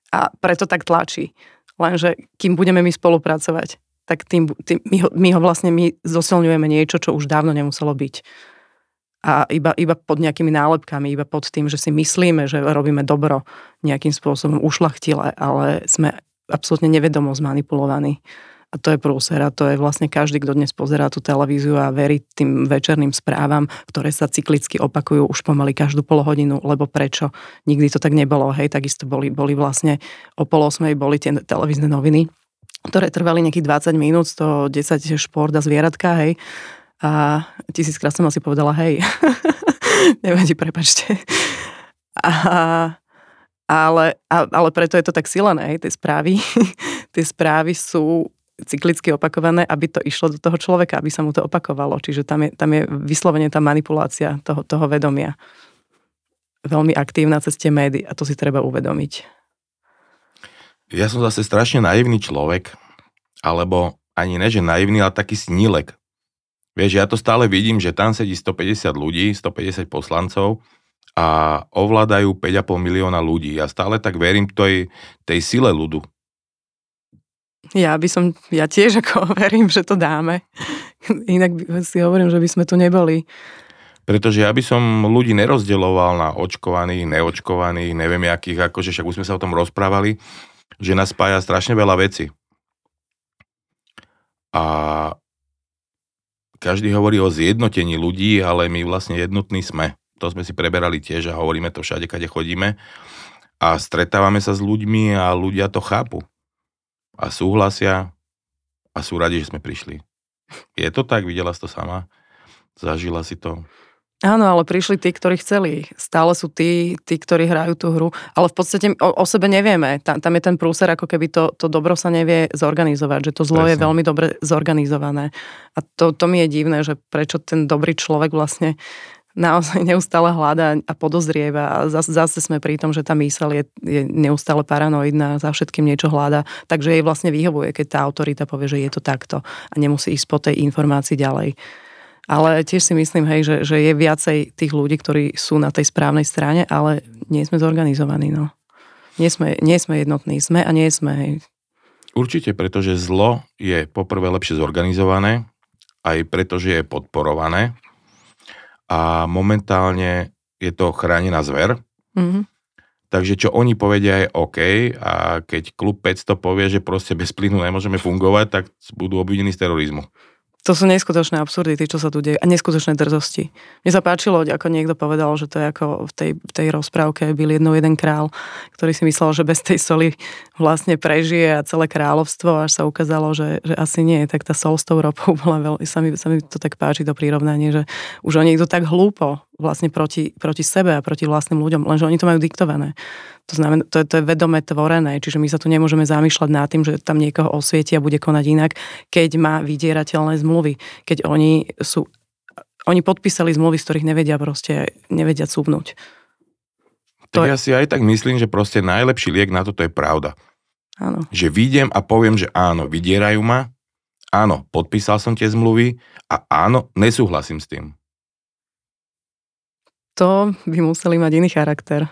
a preto tak tlačí. Lenže kým budeme my spolupracovať, tak tým, tým my, ho, my ho vlastne my zosilňujeme niečo, čo už dávno nemuselo byť a iba, iba pod nejakými nálepkami, iba pod tým, že si myslíme, že robíme dobro nejakým spôsobom ušlachtile, ale sme absolútne nevedomo zmanipulovaní. A to je prúser a to je vlastne každý, kto dnes pozerá tú televíziu a verí tým večerným správam, ktoré sa cyklicky opakujú už pomaly každú hodinu, lebo prečo? Nikdy to tak nebolo, hej, takisto boli, boli vlastne o pol osmej boli tie televízne noviny, ktoré trvali nejakých 20 minút, to 10 šport a zvieratka, hej, a tisíckrát som asi povedala hej. (laughs) Nevadí, prepačte. A, ale, a, ale preto je to tak silené, tie správy. (laughs) tie správy sú cyklicky opakované, aby to išlo do toho človeka, aby sa mu to opakovalo. Čiže tam je, tam je vyslovene tá manipulácia toho, toho vedomia. Veľmi aktívna cez tie médií a to si treba uvedomiť. Ja som zase strašne naivný človek, alebo ani ne, že naivný, ale taký snílek. Vieš, ja to stále vidím, že tam sedí 150 ľudí, 150 poslancov a ovládajú 5,5 milióna ľudí. Ja stále tak verím tej, tej sile ľudu. Ja by som, ja tiež ako (laughs) verím, že to dáme. Inak si hovorím, že by sme tu neboli. Pretože ja by som ľudí nerozdeloval na očkovaných, neočkovaných, neviem akých, akože však už sme sa o tom rozprávali, že nás spája strašne veľa veci. A každý hovorí o zjednotení ľudí, ale my vlastne jednotní sme. To sme si preberali tiež a hovoríme to všade, kade chodíme. A stretávame sa s ľuďmi a ľudia to chápu. A súhlasia a sú radi, že sme prišli. Je to tak? Videla si to sama? Zažila si to? Áno, ale prišli tí, ktorí chceli. Stále sú tí, tí ktorí hrajú tú hru. Ale v podstate o, o sebe nevieme. Tam, tam je ten prúser, ako keby to, to dobro sa nevie zorganizovať. Že to zlo Presne. je veľmi dobre zorganizované. A to, to mi je divné, že prečo ten dobrý človek vlastne naozaj neustále hľadá a podozrieva a zase, zase sme pri tom, že tá mysel je, je neustále paranoidná, za všetkým niečo hľadá, takže jej vlastne vyhovuje, keď tá autorita povie, že je to takto a nemusí ísť po tej informácii ďalej. Ale tiež si myslím, hej, že, že je viacej tých ľudí, ktorí sú na tej správnej strane, ale nie sme zorganizovaní. No. Nie, sme, nie sme jednotní. Sme a nie sme. Hej. Určite, pretože zlo je poprvé lepšie zorganizované, aj preto, že je podporované a momentálne je to chránená zver. Mm-hmm. Takže čo oni povedia je OK a keď klub 500 povie, že proste bez plynu nemôžeme fungovať, tak budú obvinení z terorizmu. To sú neskutočné absurdity, čo sa tu deje a neskutočné drzosti. Mne sa páčilo, ako niekto povedal, že to je ako v tej, v tej rozprávke byl jednou jeden král, ktorý si myslel, že bez tej soli vlastne prežije a celé kráľovstvo, až sa ukázalo, že, že asi nie. Tak tá sol s tou ropou bola veľmi, sa mi, sa mi to tak páči, to prirovnanie, že už oni idú tak hlúpo vlastne proti, proti sebe a proti vlastným ľuďom, lenže oni to majú diktované. To znamená, to je, to je vedome tvorené, čiže my sa tu nemôžeme zamýšľať nad tým, že tam niekoho osvietia a bude konať inak, keď má vydierateľné zmluvy. Keď oni sú, oni podpísali zmluvy, z ktorých nevedia proste, nevedia cúvnuť. Tak je... ja si aj tak myslím, že proste najlepší liek na toto je pravda. Áno. Že vidiem a poviem, že áno, vydierajú ma, áno, podpísal som tie zmluvy a áno, nesúhlasím s tým. To by museli mať iný charakter.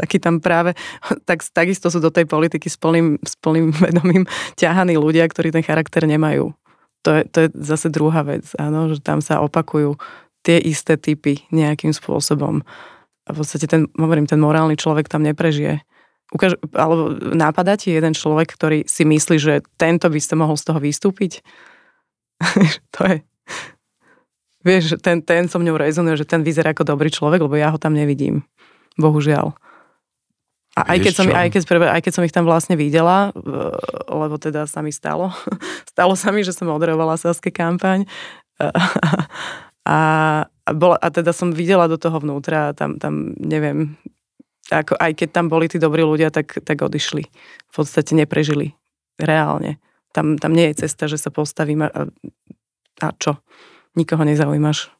Taký tam práve, tak, takisto sú do tej politiky s plným, s plným (laughs) vedomím ťahaní ľudia, ktorí ten charakter nemajú. To je, to je zase druhá vec, áno, že tam sa opakujú tie isté typy nejakým spôsobom. A v podstate ten, hovorím, ten morálny človek tam neprežije. Ukáž, alebo nápada ti jeden človek, ktorý si myslí, že tento by ste mohol z toho vystúpiť? (laughs) to je... Vieš, ten, ten so mňou rezonuje, že ten vyzerá ako dobrý človek, lebo ja ho tam nevidím. Bohužiaľ. A aj keď, som, aj, keď, aj keď som ich tam vlastne videla, lebo teda sa mi stalo, (laughs) stalo sa mi, že som moderovala selské kampaň (laughs) a, a, bola, a teda som videla do toho vnútra a tam, tam neviem, ako, aj keď tam boli tí dobrí ľudia, tak, tak odišli. V podstate neprežili. Reálne. Tam, tam nie je cesta, že sa postavím a, a čo? Nikoho nezaujímaš.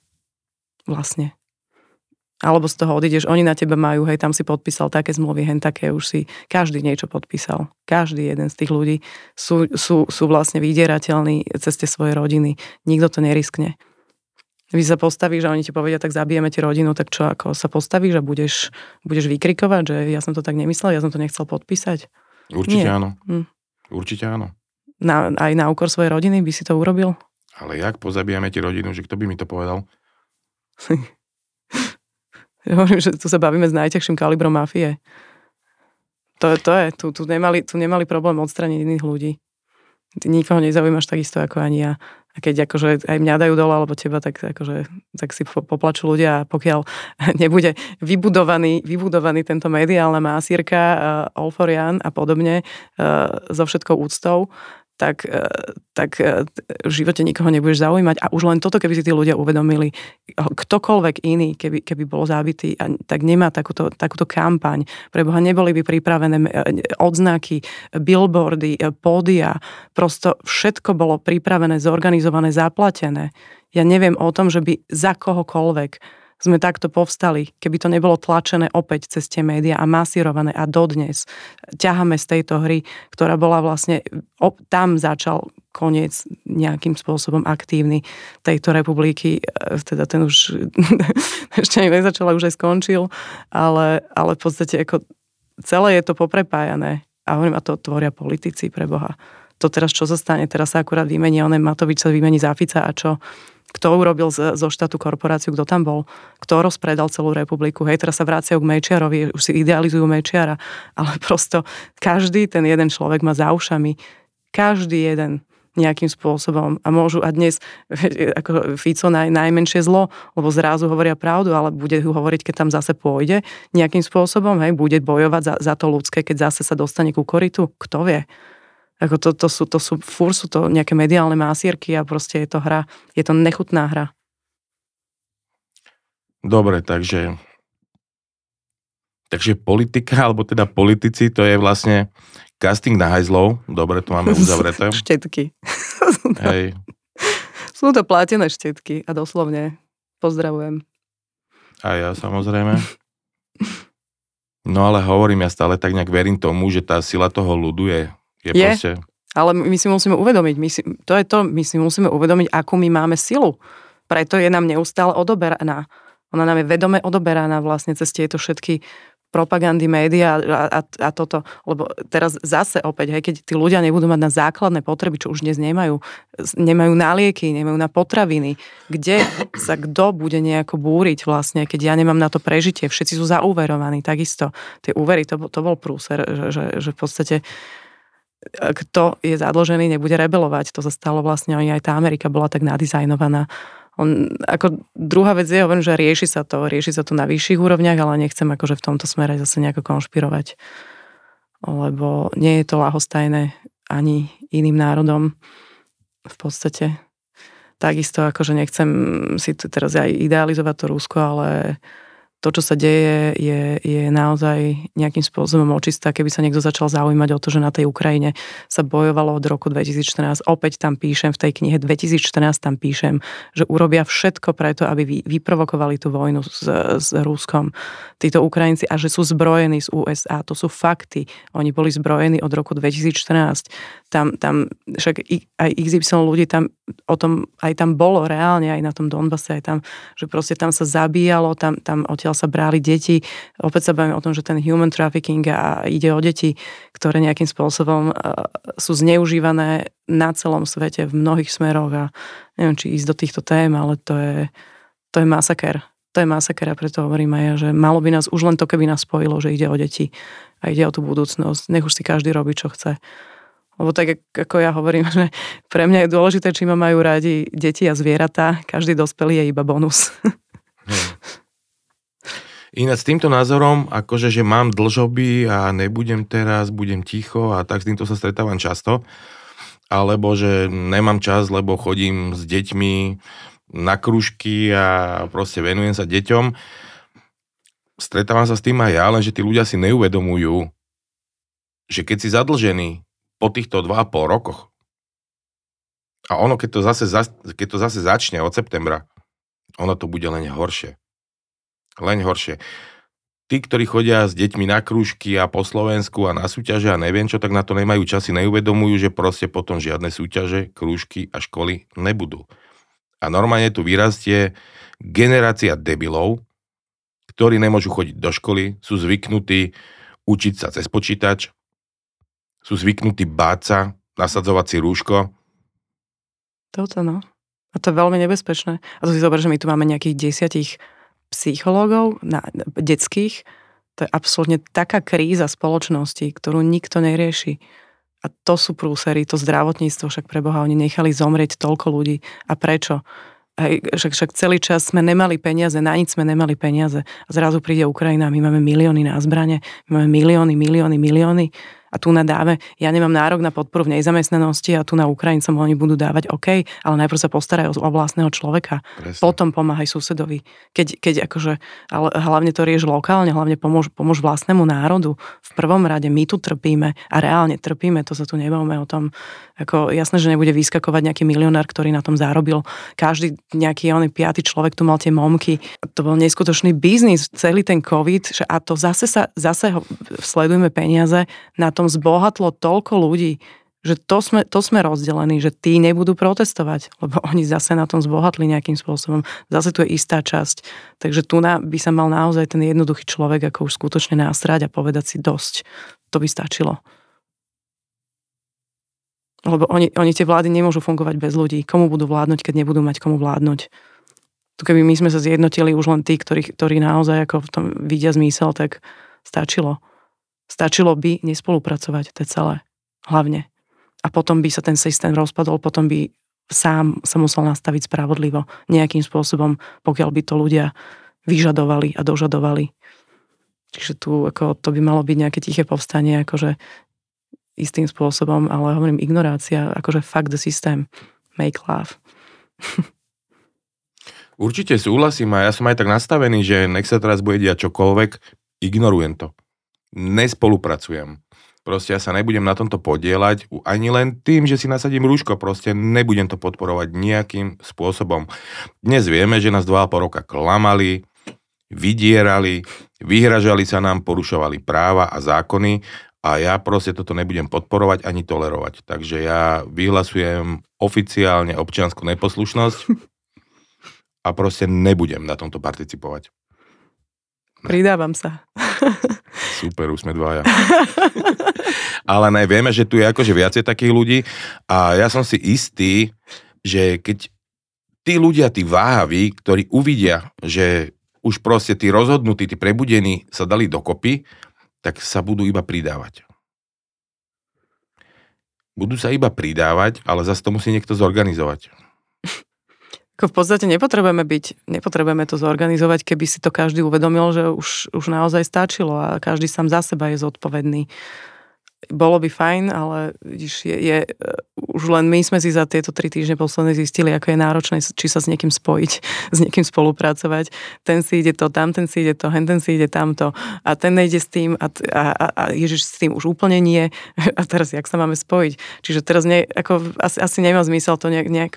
Vlastne alebo z toho odídeš, oni na teba majú, hej, tam si podpísal také zmluvy, hen také už si, každý niečo podpísal. Každý jeden z tých ľudí sú, sú, sú vlastne vydierateľní cez tie svoje rodiny. Nikto to neriskne. Vy sa postavíš a oni ti povedia, tak zabijeme ti rodinu, tak čo, ako sa postavíš a budeš, budeš vykrikovať, že ja som to tak nemyslel, ja som to nechcel podpísať? Určite Nie. áno. Hm. Určite áno. Na, aj na úkor svojej rodiny by si to urobil? Ale jak pozabijame ti rodinu, že kto by mi to povedal? (laughs) Hovorím, že tu sa bavíme s najťažším kalibrom mafie. To, to je, tu, tu, nemali, tu nemali problém odstraniť iných ľudí. Ty nikoho nezaujímaš takisto ako ani ja. A keď akože aj mňa dajú dole, alebo teba, tak, akože, tak si poplačú ľudia a pokiaľ (laughs) nebude vybudovaný, vybudovaný tento mediálna másírka, uh, Olforian a podobne, uh, so všetkou úctou, tak, e, tak e, v živote nikoho nebudeš zaujímať. A už len toto, keby si tí ľudia uvedomili, ktokoľvek iný, keby, keby bol zabitý, tak nemá takúto, takúto kampaň. Preboha neboli by pripravené e, odznaky, billboardy, pódia. Prosto všetko bolo pripravené, zorganizované, zaplatené. Ja neviem o tom, že by za kohokoľvek sme takto povstali, keby to nebolo tlačené opäť cez tie médiá a masírované a dodnes ťaháme z tejto hry, ktorá bola vlastne, op, tam začal koniec nejakým spôsobom aktívny tejto republiky, e, teda ten už (laughs) ešte ani nezačal, už aj skončil, ale, ale v podstate ako celé je to poprepájané a hovorím, a to tvoria politici pre Boha. To teraz čo sa stane? Teraz sa akurát vymení, on Matovič sa vymení za Fica a čo? Kto urobil zo štátu korporáciu, kto tam bol, kto rozpredal celú republiku. Hej, teraz sa vracajú k Mečiarovi, už si idealizujú Mečiara, ale (laughs) prosto každý ten jeden človek má za ušami, každý jeden nejakým spôsobom a môžu a dnes (laughs) ako Fico naj, najmenšie zlo, lebo zrazu hovoria pravdu, ale bude ju hovoriť, keď tam zase pôjde nejakým spôsobom, hej, bude bojovať za, za to ľudské, keď zase sa dostane ku koritu, kto vie. Ako to, to, sú, to sú, fúr sú to nejaké mediálne másierky a proste je to hra, je to nechutná hra. Dobre, takže takže politika, alebo teda politici, to je vlastne casting na hajzlov. Dobre, to máme (laughs) uzavreté. štetky. (laughs) Hej. Sú to platené štetky a doslovne pozdravujem. A ja samozrejme. No ale hovorím, ja stále tak nejak verím tomu, že tá sila toho ľudu je je, je proste... ale my si musíme uvedomiť, my si, to je to, my si musíme uvedomiť, akú my máme silu. Preto je nám neustále odoberaná. Ona nám je vedome odoberaná vlastne cez tieto všetky propagandy, média a, a, a toto. Lebo teraz zase opäť, hej, keď tí ľudia nebudú mať na základné potreby, čo už dnes nemajú, nemajú na lieky, nemajú na potraviny, kde sa kto bude nejako búriť vlastne, keď ja nemám na to prežitie. Všetci sú zauverovaní, takisto. Tie úvery, to, to bol prúser, že, že, že v podstate kto je zadlžený, nebude rebelovať. To sa stalo vlastne, aj tá Amerika bola tak nadizajnovaná. On, ako druhá vec je, hovorím, že rieši sa to, rieši sa to na vyšších úrovniach, ale nechcem akože v tomto smere zase nejako konšpirovať. Lebo nie je to lahostajné ani iným národom v podstate. Takisto akože nechcem si tu teraz aj idealizovať to Rusko, ale to, čo sa deje, je, je naozaj nejakým spôsobom očistá. Keby sa niekto začal zaujímať o to, že na tej Ukrajine sa bojovalo od roku 2014, opäť tam píšem v tej knihe 2014 tam píšem, že urobia všetko preto, aby vyprovokovali tú vojnu s, s Ruskom, títo Ukrajinci a že sú zbrojení z USA. To sú fakty. Oni boli zbrojení od roku 2014. Tam, tam však aj XY ľudí tam o tom, aj tam bolo reálne, aj na tom Donbase, aj tam, že proste tam sa zabíjalo, tam, tam odtiaľ sa brali deti. Opäť sa bavíme o tom, že ten human trafficking a ide o deti, ktoré nejakým spôsobom e, sú zneužívané na celom svete v mnohých smeroch a neviem, či ísť do týchto tém, ale to je, to je masaker. To je masaker a preto hovorím aj ja, že malo by nás už len to, keby nás spojilo, že ide o deti a ide o tú budúcnosť. Nech už si každý robí, čo chce. Lebo tak, ako ja hovorím, (laughs) že pre mňa je dôležité, či ma majú radi deti a zvieratá. Každý dospelý je iba bonus. Ináč s týmto názorom, akože, že mám dlžoby a nebudem teraz, budem ticho a tak s týmto sa stretávam často, alebo že nemám čas, lebo chodím s deťmi na kružky a proste venujem sa deťom. Stretávam sa s tým aj ja, lenže tí ľudia si neuvedomujú, že keď si zadlžený po týchto 2,5 rokoch a ono, keď to, zase, keď to zase začne od septembra, ono to bude len horšie. Len horšie. Tí, ktorí chodia s deťmi na krúžky a po Slovensku a na súťaže a neviem čo, tak na to nemajú časy, neuvedomujú, že proste potom žiadne súťaže, krúžky a školy nebudú. A normálne tu vyrastie generácia debilov, ktorí nemôžu chodiť do školy, sú zvyknutí učiť sa cez počítač, sú zvyknutí báť sa, nasadzovať si rúško. Toto no. A to je veľmi nebezpečné. A to si zober, že my tu máme nejakých desiatich psychológov na, detských, to je absolútne taká kríza spoločnosti, ktorú nikto nerieši. A to sú prúsery, to zdravotníctvo, však pre Boha, oni nechali zomrieť toľko ľudí. A prečo? Hej, však, však celý čas sme nemali peniaze, na nič sme nemali peniaze. A zrazu príde Ukrajina, my máme milióny na zbrane, my máme milióny, milióny, milióny. A tu na dáve, ja nemám nárok na podporu v nezamestnanosti a tu na Ukrajincom oni budú dávať OK, ale najprv sa postarajú o vlastného človeka. Presne. Potom pomáhaj susedovi. Keď, keď akože, ale hlavne to rieš lokálne, hlavne pomôž, pomôž vlastnému národu. V prvom rade my tu trpíme a reálne trpíme, to sa tu nebavíme o tom. Ako, jasné, že nebude vyskakovať nejaký milionár, ktorý na tom zarobil. Každý nejaký oný piatý človek tu mal tie momky. To bol neskutočný biznis, celý ten COVID, že a to zase sa, zase ho, sledujeme peniaze na to tom zbohatlo toľko ľudí, že to sme, to sme rozdelení, že tí nebudú protestovať, lebo (laughs) oni zase na tom zbohatli nejakým spôsobom. Zase tu je istá časť. Takže tu na, by sa mal naozaj ten jednoduchý človek ako už skutočne násrať a povedať si dosť. To by stačilo. Lebo oni, oni tie vlády nemôžu fungovať bez ľudí. Komu budú vládnuť, keď nebudú mať komu vládnuť? Tu keby my sme sa zjednotili už len tí, ktorí, ktorí naozaj ako v tom vidia zmysel, tak stačilo. Stačilo by nespolupracovať, to je celé. Hlavne. A potom by sa ten systém rozpadol, potom by sám sa musel nastaviť spravodlivo nejakým spôsobom, pokiaľ by to ľudia vyžadovali a dožadovali. Čiže tu ako, to by malo byť nejaké tiché povstanie, akože istým spôsobom, ale hovorím ignorácia, akože fuck the system, make love. Určite súhlasím a ja som aj tak nastavený, že nech sa teraz bude diať čokoľvek, ignorujem to nespolupracujem. Proste ja sa nebudem na tomto podielať ani len tým, že si nasadím rúško, proste nebudem to podporovať nejakým spôsobom. Dnes vieme, že nás 2,5 roka klamali, vydierali, vyhražali sa nám, porušovali práva a zákony a ja proste toto nebudem podporovať ani tolerovať. Takže ja vyhlasujem oficiálne občiansku neposlušnosť (laughs) a proste nebudem na tomto participovať. Pridávam sa. (laughs) Super, už sme dvaja. (laughs) Ale ne, vieme, že tu je akože viacej takých ľudí a ja som si istý, že keď tí ľudia, tí váhaví, ktorí uvidia, že už proste tí rozhodnutí, tí prebudení sa dali dokopy, tak sa budú iba pridávať. Budú sa iba pridávať, ale zase to musí niekto zorganizovať. V podstate nepotrebujeme byť, nepotrebujeme to zorganizovať, keby si to každý uvedomil, že už, už naozaj stačilo a každý sám za seba je zodpovedný. Bolo by fajn, ale vidíš, je, je, už len my sme si za tieto tri týždne posledné zistili, ako je náročné, či sa s niekým spojiť, (laughs) s niekým spolupracovať. Ten si ide to tam, ten si ide to, hen ten si ide tamto a ten nejde s tým a, a, a, a Ježiš s tým už úplne nie. (laughs) A teraz, jak sa máme spojiť? Čiže teraz ne, ako, asi, asi nemá zmysel to nejak, nejak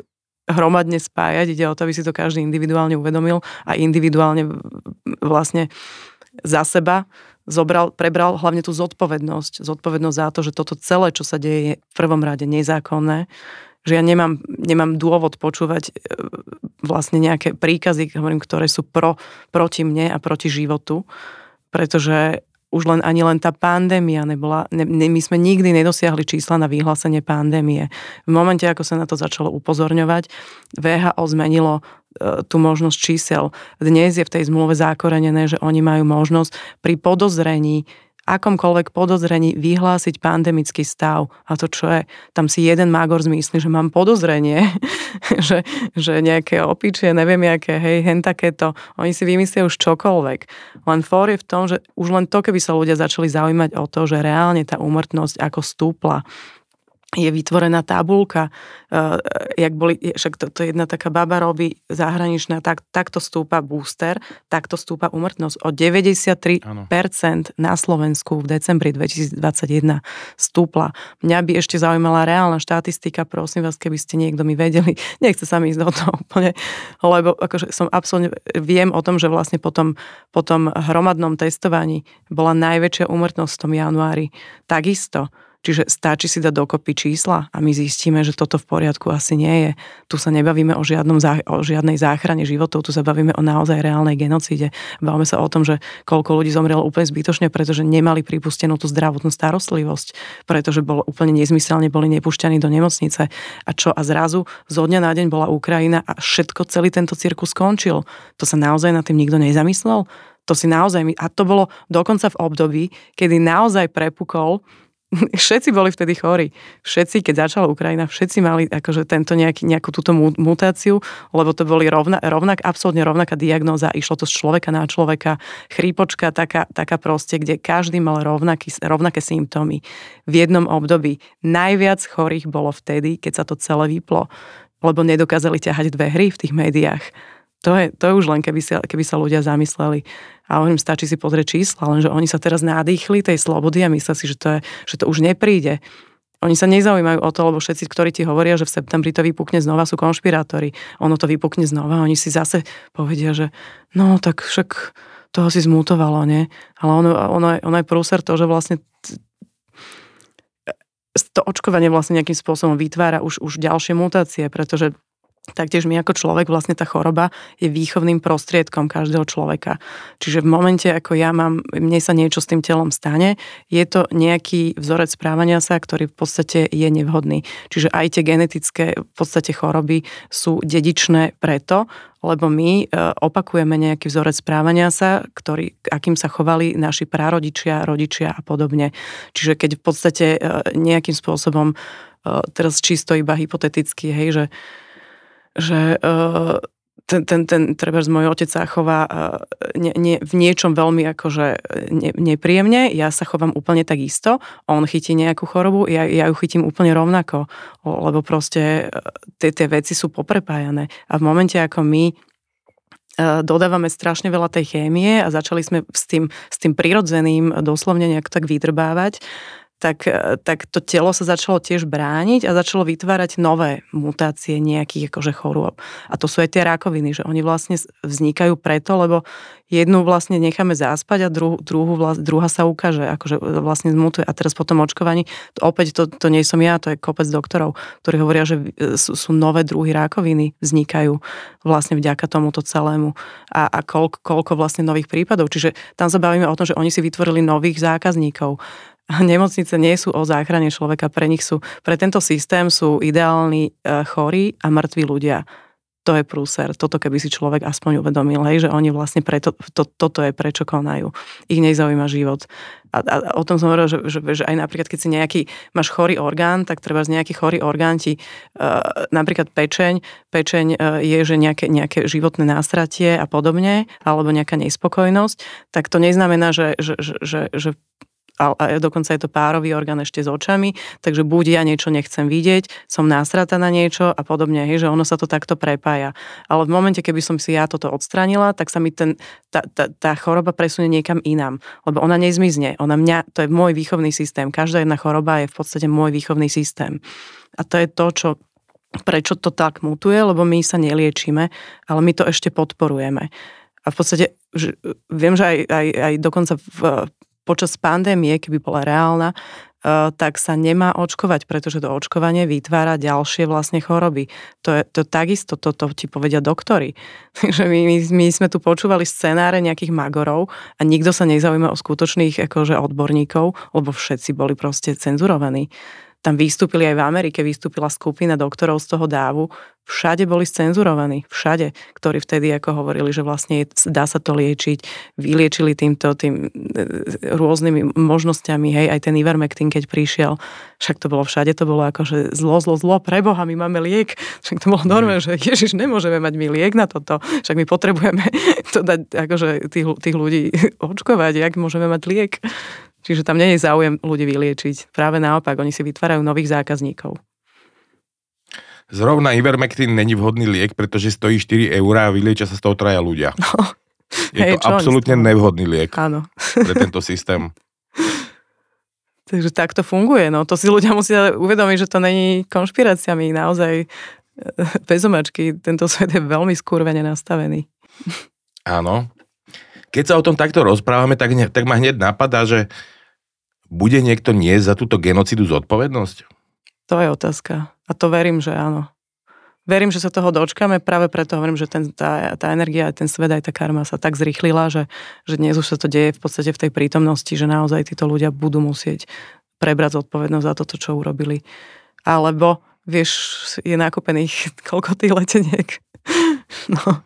hromadne spájať, ide o to, aby si to každý individuálne uvedomil a individuálne vlastne za seba zobral, prebral hlavne tú zodpovednosť. Zodpovednosť za to, že toto celé, čo sa deje, je v prvom rade nezákonné, že ja nemám, nemám dôvod počúvať e, vlastne nejaké príkazy, ktoré sú pro, proti mne a proti životu, pretože už len ani len tá pandémia nebola, ne, ne, my sme nikdy nedosiahli čísla na vyhlásenie pandémie. V momente, ako sa na to začalo upozorňovať, VHO zmenilo e, tú možnosť čísel. Dnes je v tej zmluve zákorenené, že oni majú možnosť pri podozrení akomkoľvek podozrení vyhlásiť pandemický stav. A to čo je? Tam si jeden mágor zmyslí, že mám podozrenie, (laughs) že, že nejaké opičie, neviem aké, hej, hen takéto. Oni si vymyslia už čokoľvek. Len fór je v tom, že už len to, keby sa ľudia začali zaujímať o to, že reálne tá úmrtnosť ako stúpla, je vytvorená tabulka, uh, jak boli, však to, to jedna taká baba robí zahraničná, tak, takto stúpa booster, takto stúpa umrtnosť. O 93% ano. na Slovensku v decembri 2021 stúpla. Mňa by ešte zaujímala reálna štatistika, prosím vás, keby ste niekto mi vedeli, (laughs) nechce sa mi ísť do toho úplne, lebo akože som absolútne, viem o tom, že vlastne potom, potom hromadnom testovaní bola najväčšia umrtnosť v tom januári. Takisto Čiže stačí si dať dokopy čísla a my zistíme, že toto v poriadku asi nie je. Tu sa nebavíme o, žiadnom, o žiadnej záchrane životov, tu sa bavíme o naozaj reálnej genocíde. Bavíme sa o tom, že koľko ľudí zomrelo úplne zbytočne, pretože nemali pripustenú tú zdravotnú starostlivosť, pretože bolo úplne nezmyselne, boli nepušťaní do nemocnice. A čo? A zrazu zo dňa na deň bola Ukrajina a všetko, celý tento cirkus skončil. To sa naozaj na tým nikto nezamyslel? To si naozaj, a to bolo dokonca v období, kedy naozaj prepukol (laughs) všetci boli vtedy chorí. Všetci, keď začala Ukrajina, všetci mali akože tento nejaký, nejakú túto mutáciu, lebo to boli rovna, rovnak, absolútne rovnaká diagnóza. Išlo to z človeka na človeka. Chrípočka taká, taká proste, kde každý mal rovnaký, rovnaké symptómy. V jednom období najviac chorých bolo vtedy, keď sa to celé vyplo, lebo nedokázali ťahať dve hry v tých médiách. To je, to je už len, keby sa, keby sa ľudia zamysleli. A hovorím, stačí si pozrieť čísla, lenže oni sa teraz nadýchli tej slobody a myslia si, že to, je, že to už nepríde. Oni sa nezaujímajú o to, lebo všetci, ktorí ti hovoria, že v septembri to vypukne znova, sú konšpirátori. Ono to vypukne znova, oni si zase povedia, že no tak však toho si zmutovalo, nie? Ale ono, ono, ono je prúser to, že vlastne to očkovanie vlastne nejakým spôsobom vytvára už, už ďalšie mutácie, pretože Taktiež my ako človek, vlastne tá choroba je výchovným prostriedkom každého človeka. Čiže v momente, ako ja mám, mne sa niečo s tým telom stane, je to nejaký vzorec správania sa, ktorý v podstate je nevhodný. Čiže aj tie genetické v podstate choroby sú dedičné preto, lebo my e, opakujeme nejaký vzorec správania sa, ktorý, akým sa chovali naši prarodičia, rodičia a podobne. Čiže keď v podstate e, nejakým spôsobom, e, teraz čisto iba hypoteticky, hej, že že uh, ten, ten, ten treba z môj otec sa chová uh, ne, ne, v niečom veľmi akože ne, nepríjemne, ja sa chovám úplne tak isto, on chytí nejakú chorobu, ja, ja ju chytím úplne rovnako, lebo proste tie, tie veci sú poprepájané. A v momente, ako my dodávame strašne veľa tej chémie a začali sme s tým, s tým prirodzeným doslovne nejak tak vydrbávať, tak, e, tak to telo sa začalo tiež brániť a začalo vytvárať nové mutácie nejakých akože chorôb. A to sú aj tie rakoviny, že oni vlastne vznikajú preto, lebo jednu vlastne necháme zaspať a druhu, druhu druhá sa ukáže, akože vlastne zmutuje. A teraz po tom očkovaní, to, opäť to, to nie som ja, to je kopec doktorov, ktorí hovoria, že e, sú, sú nové druhy rakoviny, vznikajú vlastne vďaka tomuto celému. A, a koľko, koľko vlastne nových prípadov. Čiže tam sa bavíme o tom, že oni si vytvorili nových zákazníkov Nemocnice nie sú o záchrane človeka, pre nich sú, pre tento systém sú ideálni e, chorí a mŕtvi ľudia. To je prúser. Toto keby si človek aspoň uvedomil, hej, že oni vlastne preto, to, toto je prečo konajú. Ich nezaujíma život. A, a, a o tom som hovoril, že, že, že aj napríklad, keď si nejaký, máš chorý orgán, tak treba z nejaký chorý orgán ti, uh, napríklad pečeň, pečeň uh, je, že nejaké, nejaké životné nástratie a podobne, alebo nejaká nespokojnosť, tak to neznamená, že, že, že, že, že a, dokonca je to párový orgán ešte s očami, takže buď ja niečo nechcem vidieť, som nástrata na niečo a podobne, hej, že ono sa to takto prepája. Ale v momente, keby som si ja toto odstranila, tak sa mi ten, tá, tá, tá choroba presunie niekam inám, lebo ona nezmizne. Ona mňa, to je môj výchovný systém. Každá jedna choroba je v podstate môj výchovný systém. A to je to, čo prečo to tak mutuje, lebo my sa neliečíme, ale my to ešte podporujeme. A v podstate že, viem, že aj, aj, aj dokonca v počas pandémie, keby bola reálna, eh, tak sa nemá očkovať, pretože to očkovanie vytvára ďalšie vlastne choroby. To je to takisto, toto to ti povedia doktory. (laughs) Takže my, my, my sme tu počúvali scenáre nejakých magorov a nikto sa nezaujíma o skutočných akože odborníkov, lebo všetci boli proste cenzurovaní tam vystúpili aj v Amerike, vystúpila skupina doktorov z toho dávu, všade boli scenzurovaní, všade, ktorí vtedy ako hovorili, že vlastne dá sa to liečiť, vyliečili týmto tým e, rôznymi možnosťami, hej, aj ten Ivermectin, keď prišiel, však to bolo všade, to bolo ako, že zlo, zlo, zlo, preboha, my máme liek, však to bolo normálne, že ježiš, nemôžeme mať my liek na toto, však my potrebujeme to dať, akože tých, tých ľudí (laughs) očkovať, jak môžeme mať liek. Čiže tam nie je záujem ľudí vyliečiť. Práve naopak, oni si vytvárajú nových zákazníkov. Zrovna Ivermectin není vhodný liek, pretože stojí 4 eurá a vyliečia sa z toho traja ľudia. No. Je Hej, to absolútne nevhodný liek Áno. pre tento systém. (laughs) Takže tak to funguje. No. To si ľudia musia uvedomiť, že to není konšpiráciami. Naozaj e, (laughs) bez omačky tento svet je veľmi skurvene nastavený. Áno. Keď sa o tom takto rozprávame, tak, ne, tak ma hneď napadá, že bude niekto nie za túto genocidu zodpovednosť? To je otázka. A to verím, že áno. Verím, že sa toho dočkame, práve preto hovorím, že ten, tá, tá energia, ten svet, aj tá karma sa tak zrýchlila, že, že dnes už sa to deje v podstate v tej prítomnosti, že naozaj títo ľudia budú musieť prebrať zodpovednosť za toto, čo urobili. Alebo, vieš, je nakúpených (laughs) koľko tých leteniek. (laughs) No,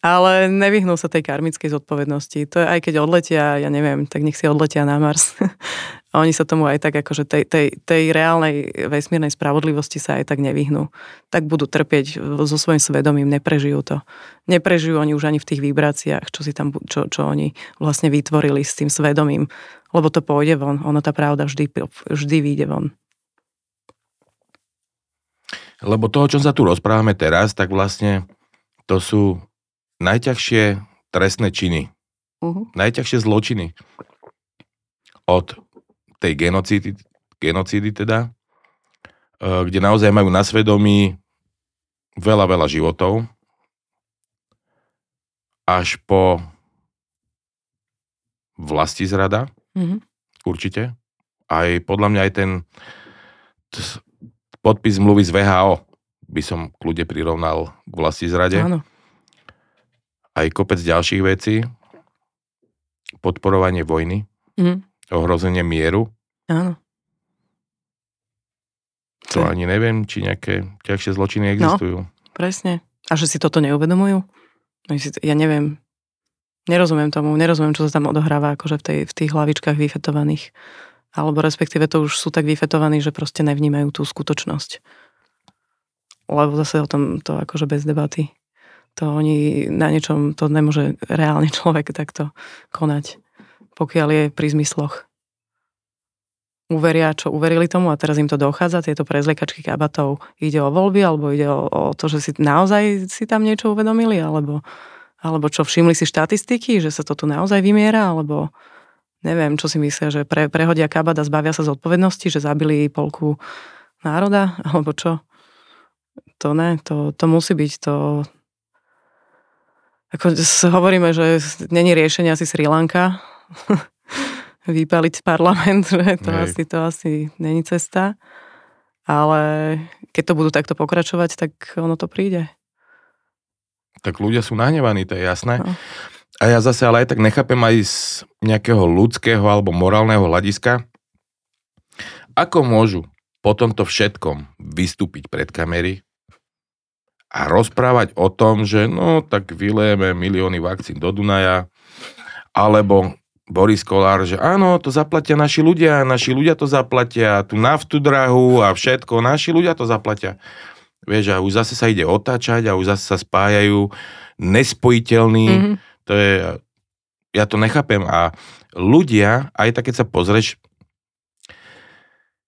ale nevyhnú sa tej karmickej zodpovednosti. To je aj keď odletia, ja neviem, tak nech si odletia na Mars. (laughs) Oni sa tomu aj tak, akože tej, tej, tej reálnej vesmírnej spravodlivosti sa aj tak nevyhnú. Tak budú trpieť so svojím svedomím, neprežijú to. Neprežijú oni už ani v tých vibráciách, čo, si tam, čo, čo oni vlastne vytvorili s tým svedomím. Lebo to pôjde von. Ono tá pravda vždy, vždy vyjde von. Lebo to, o čom sa tu rozprávame teraz, tak vlastne to sú najťažšie trestné činy. Uh-huh. Najťažšie zločiny. Od tej genocídy, genocídy teda, e, kde naozaj majú na svedomí veľa, veľa životov, až po vlasti zrada, mm-hmm. určite. Aj podľa mňa aj ten t- podpis mluvy z VHO by som kľudne prirovnal k vlasti zrade. Áno. Aj kopec ďalších vecí. Podporovanie vojny. Mm ohrozenie mieru. Áno. To ani neviem, či nejaké ťažšie zločiny no, existujú. No, presne. A že si toto neuvedomujú? Ja neviem. Nerozumiem tomu, nerozumiem, čo sa tam odohráva akože v, tej, v tých hlavičkách vyfetovaných. Alebo respektíve to už sú tak vyfetovaní, že proste nevnímajú tú skutočnosť. Lebo zase o tom to akože bez debaty. To oni na niečom, to nemôže reálne človek takto konať pokiaľ je pri zmysloch. Uveria, čo uverili tomu a teraz im to dochádza, tieto prezliekačky kabatov. Ide o voľby, alebo ide o, o to, že si naozaj si tam niečo uvedomili, alebo, alebo čo, všimli si štatistiky, že sa to tu naozaj vymiera, alebo neviem, čo si myslia, že pre, prehodia a zbavia sa zodpovednosti, že zabili polku národa, alebo čo? To ne, to, to musí byť to... Ako hovoríme, že není riešenie asi Sri Lanka, (laughs) vypaliť parlament, že to asi, to asi není cesta. Ale keď to budú takto pokračovať, tak ono to príde. Tak ľudia sú nahnevaní, to je jasné. No. A ja zase ale aj tak nechápem aj z nejakého ľudského alebo morálneho hľadiska, ako môžu po tomto všetkom vystúpiť pred kamery a rozprávať o tom, že no tak vylejeme milióny vakcín do Dunaja, alebo Boris Kolár, že áno, to zaplatia naši ľudia, naši ľudia to zaplatia, tú naftu drahu a všetko, naši ľudia to zaplatia. Vieš, a už zase sa ide otáčať a už zase sa spájajú nespojiteľní. Mm-hmm. To je, ja to nechápem. A ľudia, aj tak keď sa pozrieš,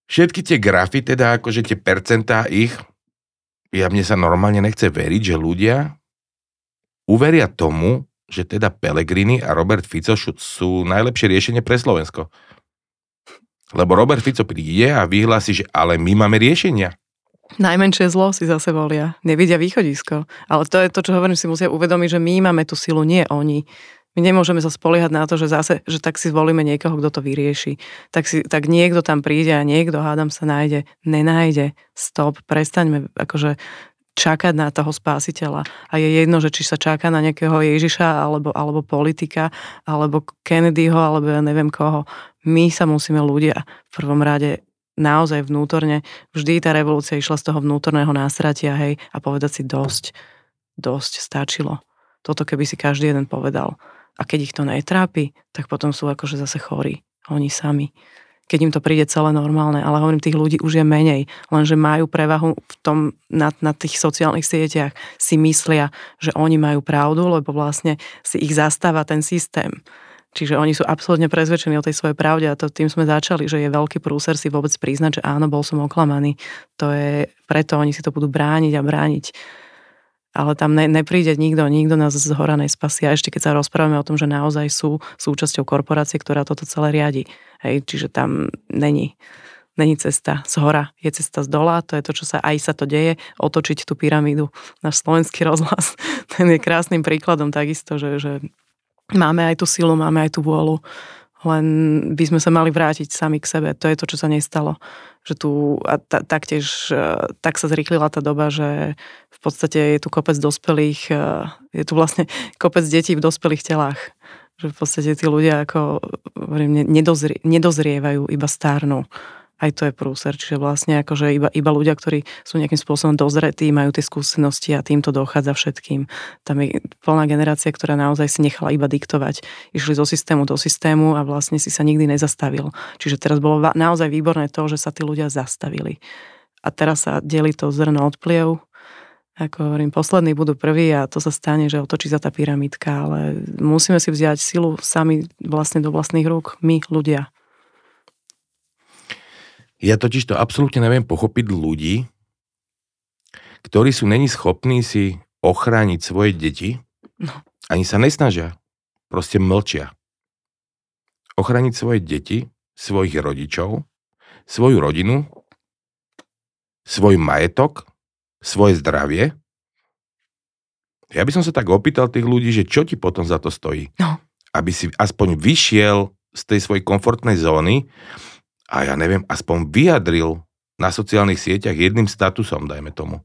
všetky tie grafy, teda akože tie percentá ich, ja mne sa normálne nechce veriť, že ľudia uveria tomu, že teda Pelegrini a Robert Fico sú najlepšie riešenie pre Slovensko. Lebo Robert Fico príde a vyhlási, že ale my máme riešenia. Najmenšie zlo si zase volia. Nevidia východisko. Ale to je to, čo hovorím, si musia uvedomiť, že my máme tú silu, nie oni. My nemôžeme sa spoliehať na to, že zase, že tak si zvolíme niekoho, kto to vyrieši. Tak, si, tak niekto tam príde a niekto, hádam, sa nájde. Nenájde. Stop, prestaňme akože čakať na toho spásiteľa. A je jedno, že či sa čaká na nejakého Ježiša, alebo, alebo politika, alebo Kennedyho, alebo ja neviem koho. My sa musíme ľudia v prvom rade naozaj vnútorne, vždy tá revolúcia išla z toho vnútorného nástratia, hej, a povedať si dosť, dosť, stačilo. Toto keby si každý jeden povedal. A keď ich to netrápi, tak potom sú akože zase chorí. Oni sami keď im to príde celé normálne, ale hovorím, tých ľudí už je menej, lenže majú prevahu v tom, na, na tých sociálnych sieťach, si myslia, že oni majú pravdu, lebo vlastne si ich zastáva ten systém. Čiže oni sú absolútne prezvedčení o tej svojej pravde a to tým sme začali, že je veľký prúser si vôbec priznať, že áno, bol som oklamaný. To je, preto oni si to budú brániť a brániť ale tam ne, nepríde nikto, nikto nás z hora nespasí. A ešte keď sa rozprávame o tom, že naozaj sú súčasťou korporácie, ktorá toto celé riadi. Hej, čiže tam není, není cesta z hora, je cesta z dola, to je to, čo sa aj sa to deje, otočiť tú pyramídu. Náš slovenský rozhlas, (laughs) ten je krásnym príkladom takisto, že, že máme aj tú silu, máme aj tú vôľu, len by sme sa mali vrátiť sami k sebe. To je to, čo sa nestalo že tu a ta, taktiež e, tak sa zrýchlila tá doba, že v podstate je tu kopec dospelých, e, je tu vlastne (laughs) kopec detí v dospelých telách. Že v podstate tí ľudia ako hovorím, nedozrie, nedozrievajú, iba stárnu. Aj to je prúser. Čiže vlastne akože iba, iba ľudia, ktorí sú nejakým spôsobom dozretí, majú tie skúsenosti a týmto dochádza všetkým. Tam je plná generácia, ktorá naozaj si nechala iba diktovať. Išli zo systému do systému a vlastne si sa nikdy nezastavil. Čiže teraz bolo naozaj výborné to, že sa tí ľudia zastavili. A teraz sa delí to zrno od ako hovorím, poslední budú prví a to sa stane, že otočí sa tá pyramidka, ale musíme si vziať silu sami vlastne do vlastných rúk, my ľudia. Ja totiž to absolútne neviem pochopiť ľudí, ktorí sú není schopní si ochrániť svoje deti, no. ani sa nesnažia, proste mlčia. Ochrániť svoje deti, svojich rodičov, svoju rodinu, svoj majetok, svoje zdravie. Ja by som sa tak opýtal tých ľudí, že čo ti potom za to stojí? No. Aby si aspoň vyšiel z tej svojej komfortnej zóny a ja neviem, aspoň vyjadril na sociálnych sieťach jedným statusom, dajme tomu.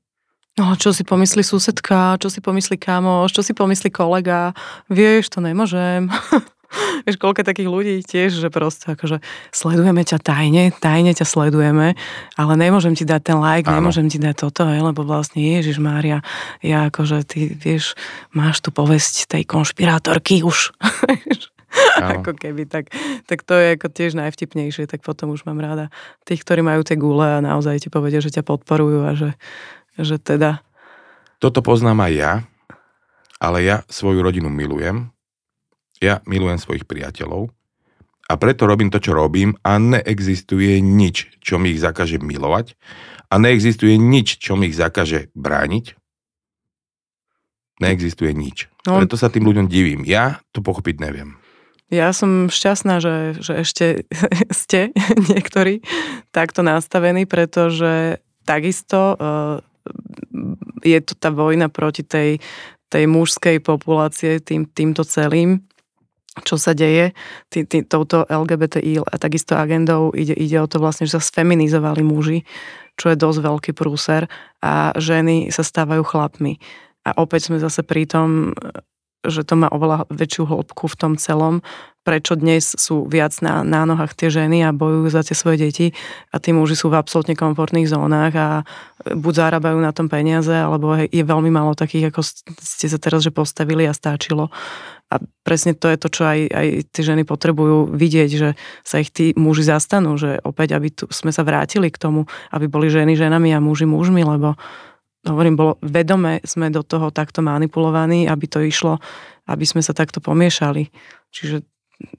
No, čo si pomyslí susedka, čo si pomyslí kamoš, čo si pomyslí kolega, vieš, to nemôžem. (laughs) vieš, koľko takých ľudí tiež, že proste akože sledujeme ťa tajne, tajne ťa sledujeme, ale nemôžem ti dať ten like, Áno. nemôžem ti dať toto, je, lebo vlastne Ježiš Mária, ja akože ty, vieš, máš tu povesť tej konšpirátorky už. (laughs) (laughs) ako keby, tak, tak to je ako tiež najvtipnejšie, tak potom už mám ráda tých, ktorí majú tie gule a naozaj ti povedia, že ťa podporujú a že, že teda... Toto poznám aj ja, ale ja svoju rodinu milujem, ja milujem svojich priateľov a preto robím to, čo robím a neexistuje nič, čo mi ich zakaže milovať a neexistuje nič, čo mi ich zakaže brániť. Neexistuje nič. No. Preto sa tým ľuďom divím. Ja to pochopiť neviem. Ja som šťastná, že, že ešte (laughs) ste (laughs) niektorí takto nastavení, pretože takisto uh, je to tá vojna proti tej, tej mužskej populácie tým, týmto celým, čo sa deje tý, tý, touto LGBTI a takisto agendou ide, ide o to vlastne, že sa sfeminizovali muži, čo je dosť veľký prúser a ženy sa stávajú chlapmi. A opäť sme zase pri tom, že to má oveľa väčšiu hĺbku v tom celom, prečo dnes sú viac na, na nohách tie ženy a bojujú za tie svoje deti a tí muži sú v absolútne komfortných zónach a buď zarábajú na tom peniaze, alebo je veľmi málo takých, ako ste sa teraz že postavili a stáčilo. A presne to je to, čo aj, aj tie ženy potrebujú vidieť, že sa ich tí muži zastanú, že opäť, aby tu sme sa vrátili k tomu, aby boli ženy ženami a muži mužmi, lebo hovorím, bolo vedome sme do toho takto manipulovaní, aby to išlo, aby sme sa takto pomiešali. Čiže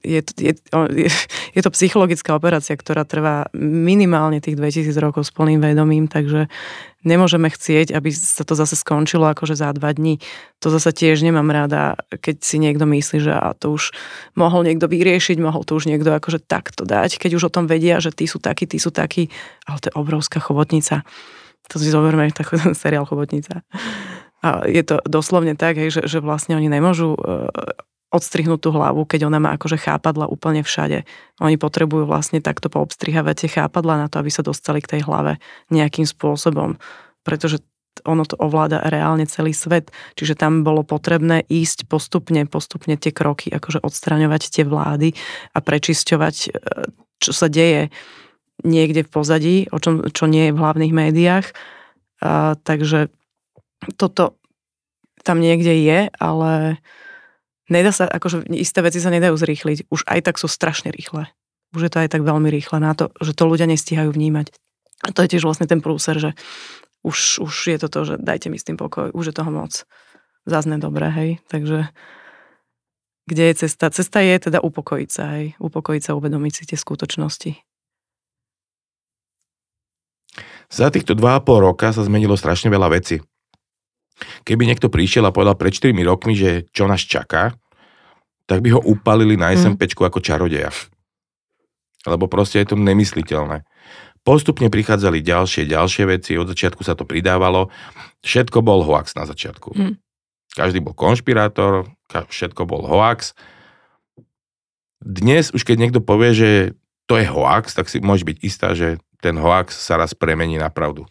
je, je, je, je to psychologická operácia, ktorá trvá minimálne tých 2000 rokov s plným vedomím, takže nemôžeme chcieť, aby sa to zase skončilo akože za dva dní. To zase tiež nemám rada, keď si niekto myslí, že a to už mohol niekto vyriešiť, mohol to už niekto akože takto dať, keď už o tom vedia, že tí sú takí, tí sú takí, ale to je obrovská chobotnica. To si zoberme taký (laughs) seriál Chobotnica. A je to doslovne tak, hej, že, že vlastne oni nemôžu e, odstrihnúť tú hlavu, keď ona má akože chápadla úplne všade. Oni potrebujú vlastne takto poobstrihávať tie chápadla na to, aby sa dostali k tej hlave nejakým spôsobom. Pretože ono to ovláda reálne celý svet. Čiže tam bolo potrebné ísť postupne, postupne tie kroky, akože odstraňovať tie vlády a prečisťovať, e, čo sa deje niekde v pozadí, o čom, čo nie je v hlavných médiách. A, takže toto tam niekde je, ale nedá sa, akože isté veci sa nedajú zrýchliť. Už aj tak sú strašne rýchle. Už je to aj tak veľmi rýchle na to, že to ľudia nestíhajú vnímať. A to je tiež vlastne ten prúser, že už, už je to to, že dajte mi s tým pokoj, už je toho moc. Zazne dobre, hej. Takže kde je cesta? Cesta je teda upokojiť sa, hej. Upokojiť sa, uvedomiť si tie skutočnosti. Za týchto 2,5 roka sa zmenilo strašne veľa vecí. Keby niekto prišiel a povedal pred 4 rokmi, že čo nás čaká, tak by ho upalili na SMP mm. ako čarodeja. Lebo proste je to nemysliteľné. Postupne prichádzali ďalšie, ďalšie veci, od začiatku sa to pridávalo. Všetko bol hoax na začiatku. Mm. Každý bol konšpirátor, všetko bol hoax. Dnes už keď niekto povie, že to je hoax, tak si môže byť istá, že ten hoax sa raz premení na pravdu.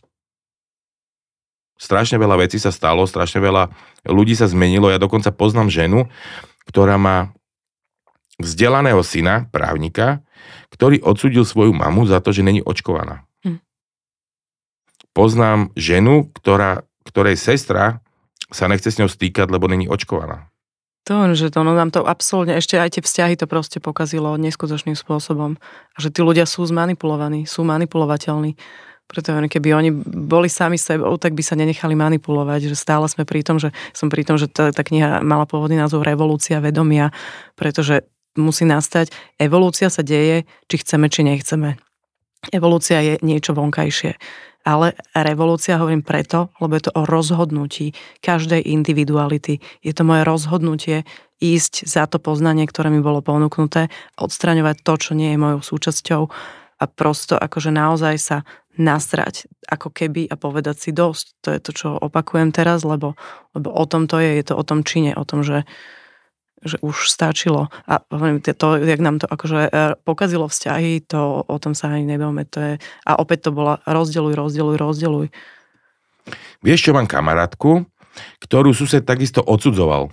Strašne veľa vecí sa stalo, strašne veľa ľudí sa zmenilo. Ja dokonca poznám ženu, ktorá má vzdelaného syna, právnika, ktorý odsudil svoju mamu za to, že není očkovaná. Hm. Poznám ženu, ktorá, ktorej sestra sa nechce s ňou stýkať, lebo není očkovaná. To, že to, no nám to absolútne, ešte aj tie vzťahy to proste pokazilo neskutočným spôsobom. A že tí ľudia sú zmanipulovaní, sú manipulovateľní. Preto keby oni boli sami sebou, tak by sa nenechali manipulovať. Že stále sme pri tom, že som pri tom, že tá, tá kniha mala pôvodný názov Revolúcia vedomia, pretože musí nastať, evolúcia sa deje, či chceme, či nechceme. Evolúcia je niečo vonkajšie. Ale revolúcia hovorím preto, lebo je to o rozhodnutí každej individuality. Je to moje rozhodnutie ísť za to poznanie, ktoré mi bolo ponúknuté, odstraňovať to, čo nie je mojou súčasťou a prosto akože naozaj sa nasrať ako keby a povedať si dosť. To je to, čo opakujem teraz, lebo, lebo o tom to je, je to o tom čine, o tom, že, že už stačilo. A hovorím, to, jak nám to akože e, pokazilo vzťahy, to o tom sa ani nebavíme. To je, a opäť to bola rozdeluj, rozdeluj, rozdeluj. Vieš, čo mám kamarátku, ktorú sused takisto odsudzoval.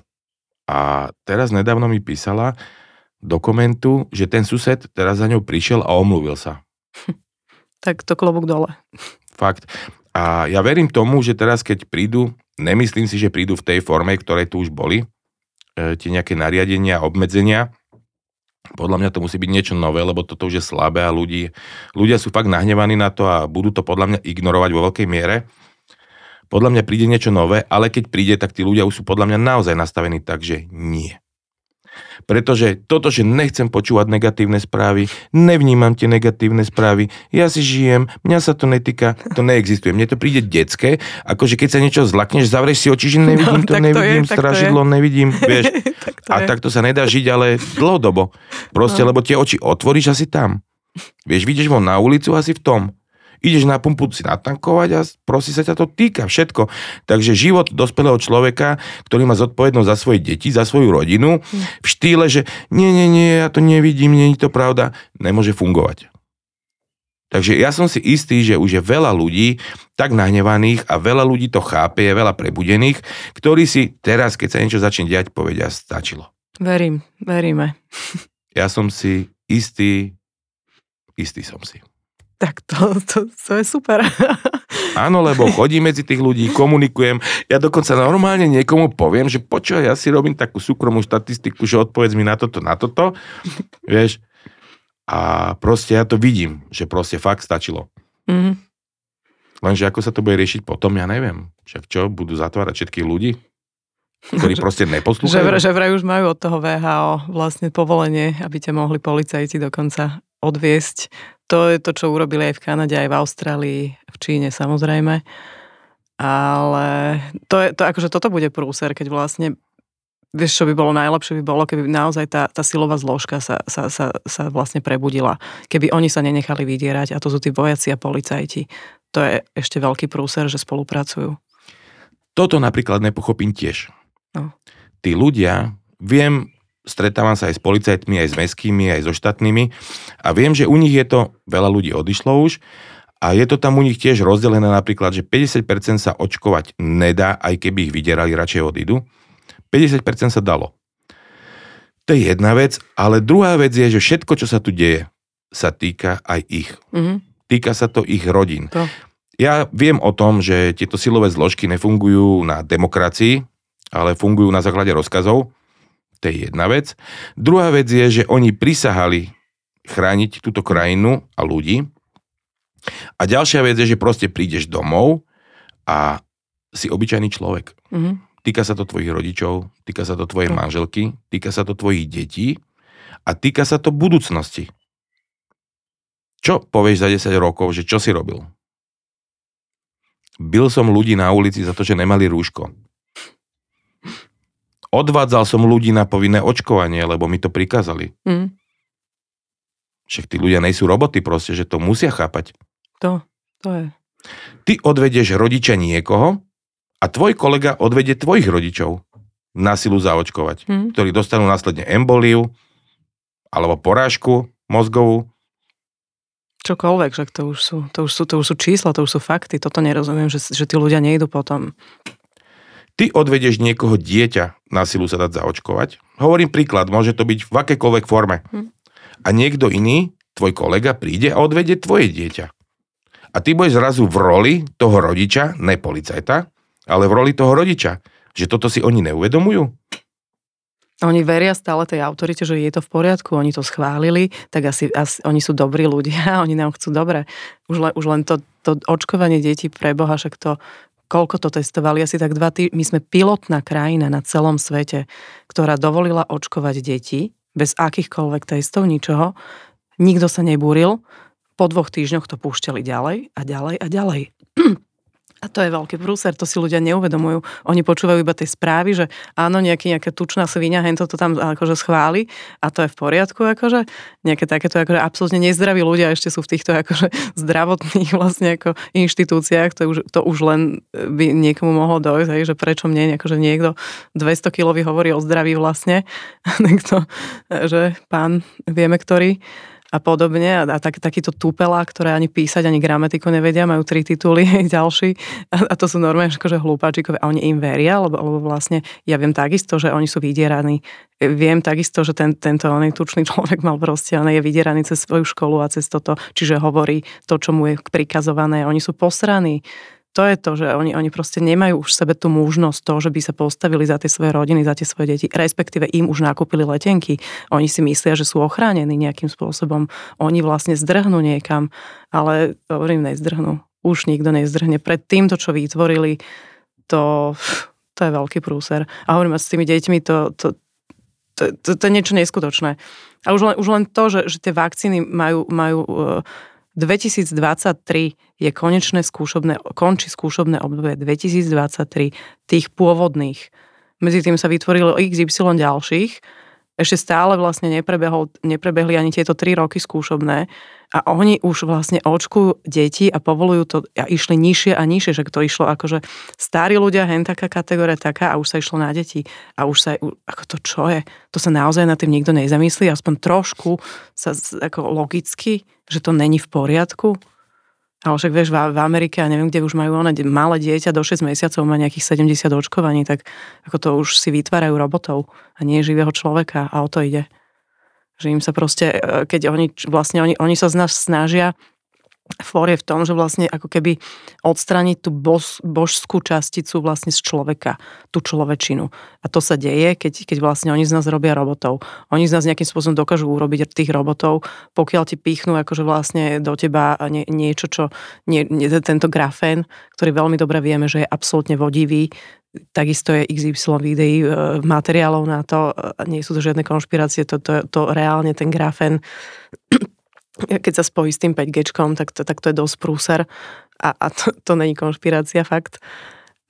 A teraz nedávno mi písala do komentu, že ten sused teraz za ňou prišiel a omluvil sa. (laughs) tak to klobúk dole. Fakt. A ja verím tomu, že teraz keď prídu, nemyslím si, že prídu v tej forme, ktoré tu už boli, tie nejaké nariadenia, obmedzenia, podľa mňa to musí byť niečo nové, lebo toto už je slabé a ľudí, ľudia sú fakt nahnevaní na to a budú to podľa mňa ignorovať vo veľkej miere. Podľa mňa príde niečo nové, ale keď príde, tak tí ľudia už sú podľa mňa naozaj nastavení tak, že nie. Pretože toto, že nechcem počúvať negatívne správy, nevnímam tie negatívne správy, ja si žijem, mňa sa to netýka, to neexistuje. Mne to príde detské, akože keď sa niečo zlakneš, zavrieš si oči, že nevidím no, to, nevidím, je, stražidlo, to nevidím, (laughs) vieš. tak to a je. takto sa nedá žiť, ale dlhodobo. Proste, no. lebo tie oči otvoríš asi tam. Vieš, vidíš von na ulicu asi v tom ideš na pumpu si natankovať a prosí sa ťa to týka všetko. Takže život dospelého človeka, ktorý má zodpovednosť za svoje deti, za svoju rodinu, v štýle, že nie, nie, nie, ja to nevidím, nie je to pravda, nemôže fungovať. Takže ja som si istý, že už je veľa ľudí tak nahnevaných a veľa ľudí to chápe, je veľa prebudených, ktorí si teraz, keď sa niečo začne diať, povedia, stačilo. Verím, veríme. Ja som si istý, istý som si. Tak to, to, to je super. (laughs) Áno, lebo chodím medzi tých ľudí, komunikujem. Ja dokonca normálne niekomu poviem, že počúvaj, ja si robím takú súkromnú štatistiku, že odpovedz mi na toto, na toto. (laughs) Vieš? A proste ja to vidím, že proste fakt stačilo. Mm-hmm. Lenže ako sa to bude riešiť potom, ja neviem. Však čo, budú zatvárať všetkých ľudí? ktorí (laughs) proste neposlúchajú. Že, že vraj už majú od toho VHO vlastne povolenie, aby ťa mohli policajti dokonca odviesť to je to, čo urobili aj v Kanade, aj v Austrálii, v Číne samozrejme. Ale to je, to, akože toto bude prúser, keď vlastne vieš, čo by bolo najlepšie, by bolo, keby naozaj tá, tá silová zložka sa, sa, sa, sa vlastne prebudila. Keby oni sa nenechali vydierať, a to sú tí vojaci a policajti. To je ešte veľký prúser, že spolupracujú. Toto napríklad nepochopím tiež. No. Tí ľudia, viem, stretávam sa aj s policajtmi, aj s meskými, aj so štátnymi a viem, že u nich je to, veľa ľudí odišlo už, a je to tam u nich tiež rozdelené napríklad, že 50% sa očkovať nedá, aj keby ich vydierali, radšej odídu. 50% sa dalo. To je jedna vec, ale druhá vec je, že všetko, čo sa tu deje, sa týka aj ich. Mm-hmm. Týka sa to ich rodín. To. Ja viem o tom, že tieto silové zložky nefungujú na demokracii, ale fungujú na základe rozkazov to je jedna vec. Druhá vec je, že oni prisahali chrániť túto krajinu a ľudí. A ďalšia vec je, že proste prídeš domov a si obyčajný človek. Mm-hmm. Týka sa to tvojich rodičov, týka sa to tvojej mm. manželky, týka sa to tvojich detí a týka sa to budúcnosti. Čo povieš za 10 rokov, že čo si robil? Bil som ľudí na ulici za to, že nemali rúško. Odvádzal som ľudí na povinné očkovanie, lebo mi to prikázali. Mm. Však tí ľudia nejsú roboty proste, že to musia chápať. To, to je. Ty odvedieš rodiča niekoho a tvoj kolega odvedie tvojich rodičov na silu zaočkovať, mm. ktorí dostanú následne emboliu alebo porážku mozgovú. Čokoľvek, že to už sú, to už sú, to už sú čísla, to už sú fakty. Toto nerozumiem, že, že tí ľudia nejdu potom Ty odvedeš niekoho dieťa na silu sa dať zaočkovať. Hovorím príklad, môže to byť v akékoľvek forme. Hm. A niekto iný, tvoj kolega, príde a odvedie tvoje dieťa. A ty budeš zrazu v roli toho rodiča, ne policajta, ale v roli toho rodiča. Že toto si oni neuvedomujú? Oni veria stále tej autorite, že je to v poriadku, oni to schválili, tak asi, asi oni sú dobrí ľudia, (laughs) oni nám chcú dobre. Už len, už len to, to očkovanie detí pre Boha, však to, koľko to testovali, asi tak dva tý... My sme pilotná krajina na celom svete, ktorá dovolila očkovať deti bez akýchkoľvek testov, ničoho. Nikto sa nebúril. Po dvoch týždňoch to púšťali ďalej a ďalej a ďalej. A to je veľký prúser, to si ľudia neuvedomujú. Oni počúvajú iba tie správy, že áno, nejaký, nejaká tučná svinia, hento to tam akože schváli a to je v poriadku, akože. Nejaké takéto akože absolútne nezdraví ľudia ešte sú v týchto akože zdravotných vlastne ako inštitúciách, to už, to už len by niekomu mohlo dojsť, hej, že prečo mne akože niekto 200 kilový hovorí o zdraví vlastne, (laughs) niekto, že pán vieme ktorý, a podobne. A, a tak, takíto tupelá, ktoré ani písať, ani gramatiku nevedia, majú tri tituly, (laughs) ďalší. A, a to sú normálne akože hlúpačikové. A oni im veria, lebo, lebo vlastne ja viem takisto, že oni sú vydieraní. Viem takisto, že ten, tento oný tučný človek mal proste, on je vydieraný cez svoju školu a cez toto, čiže hovorí to, čo mu je prikazované. Oni sú posraní to je to, že oni, oni proste nemajú už sebe tú možnosť to, že by sa postavili za tie svoje rodiny, za tie svoje deti, respektíve im už nakúpili letenky. Oni si myslia, že sú ochránení nejakým spôsobom. Oni vlastne zdrhnú niekam, ale hovorím, nezdrhnú. Už nikto nezdrhne. Pred týmto, čo vytvorili, to, to je veľký prúser. A hovorím, s tými deťmi to, to, to, to, to je niečo neskutočné. A už len, už len to, že, že tie vakcíny majú, majú uh, 2023 je konečné skúšobné, končí skúšobné obdobie 2023 tých pôvodných. Medzi tým sa vytvorilo XY ďalších, ešte stále vlastne neprebehol, neprebehli ani tieto 3 roky skúšobné a oni už vlastne očkujú deti a povolujú to a išli nižšie a nižšie, že to išlo akože starí ľudia, hen taká kategória taká a už sa išlo na deti a už sa, ako to čo je, to sa naozaj na tým nikto nezamyslí, aspoň trošku sa ako logicky, že to není v poriadku. Ale však vieš, v, Amerike, a neviem, kde už majú one, malé dieťa do 6 mesiacov má nejakých 70 očkovaní, tak ako to už si vytvárajú robotov a nie živého človeka a o to ide. Že im sa proste, e, keď oni vlastne, oni, oni sa z nás snažia for je v tom, že vlastne ako keby odstrániť tú bož, božskú časticu vlastne z človeka, tú človečinu. A to sa deje, keď, keď vlastne oni z nás robia robotov. Oni z nás nejakým spôsobom dokážu urobiť tých robotov, pokiaľ ti pichnú akože vlastne do teba nie, niečo, čo nie, nie, tento grafén, ktorý veľmi dobre vieme, že je absolútne vodivý, Takisto je XY videí, e, materiálov na to, nie sú to žiadne konšpirácie, to, to, to reálne ten grafen keď sa spojí s tým 5G, tak to, tak to je dosť prúser a, a to, to není konšpirácia fakt.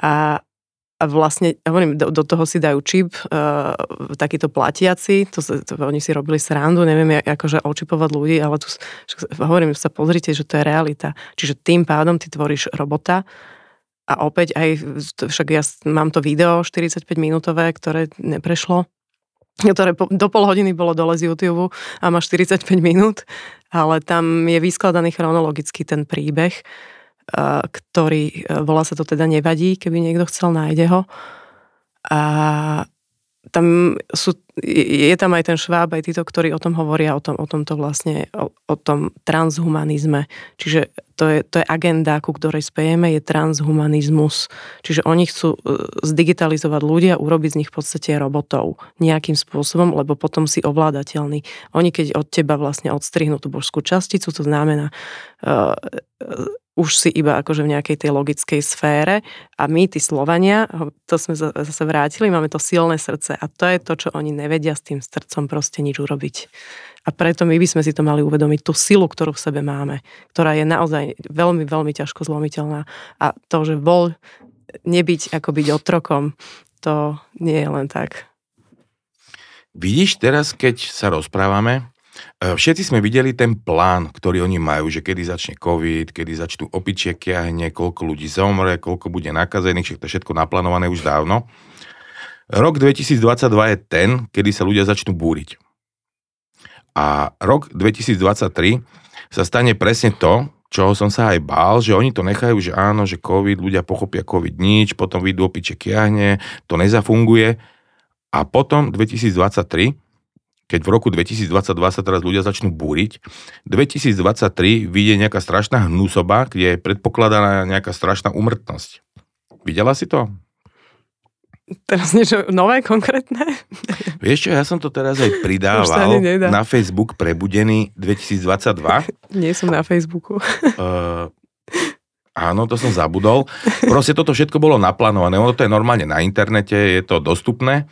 A, a vlastne, hovorím, do, do toho si dajú čip, uh, takýto platiaci, to, to, oni si robili srandu, neviem, akože očipovať ľudí, ale tu, hovorím, sa pozrite, že to je realita. Čiže tým pádom ty tvoríš robota a opäť aj, však ja mám to video 45 minútové, ktoré neprešlo, ktoré do pol hodiny bolo dole z YouTube a má 45 minút, ale tam je vyskladaný chronologicky ten príbeh, ktorý, e, volá sa to teda Nevadí, keby niekto chcel, nájde ho. A tam sú, je tam aj ten šváb, aj títo, ktorí o tom hovoria, o, tom, o tomto vlastne, o, o tom transhumanizme. Čiže to je, to je agenda, ku ktorej spejeme, je transhumanizmus. Čiže oni chcú e, zdigitalizovať ľudia, urobiť z nich v podstate robotov nejakým spôsobom, lebo potom si ovládateľný. Oni keď od teba vlastne odstrihnú tú božskú časticu, to znamená uh, už si iba akože v nejakej tej logickej sfére a my, tí Slovania, to sme zase vrátili, máme to silné srdce a to je to, čo oni nevedia s tým srdcom proste nič urobiť. A preto my by sme si to mali uvedomiť, tú silu, ktorú v sebe máme, ktorá je naozaj veľmi, veľmi ťažko zlomiteľná. A to, že bol nebyť ako byť otrokom, to nie je len tak. Vidíš teraz, keď sa rozprávame, všetci sme videli ten plán, ktorý oni majú, že kedy začne COVID, kedy začnú opičie kiahne, koľko ľudí zomre, koľko bude nakazených, to všetko naplánované už dávno. Rok 2022 je ten, kedy sa ľudia začnú búriť. A rok 2023 sa stane presne to, čoho som sa aj bál, že oni to nechajú, že áno, že COVID, ľudia pochopia COVID nič, potom vyjdú opiče kiahne, to nezafunguje. A potom 2023, keď v roku 2022 sa teraz ľudia začnú búriť, 2023 vyjde nejaká strašná hnusoba, kde je predpokladaná nejaká strašná umrtnosť. Videla si to? Teraz niečo nové, konkrétne? Vieš čo, ja som to teraz aj (laughs) pridával na Facebook Prebudený 2022. (laughs) Nie som na Facebooku. Uh, (laughs) áno, to som zabudol. Proste toto všetko bolo naplánované. Ono to je normálne na internete, je to dostupné.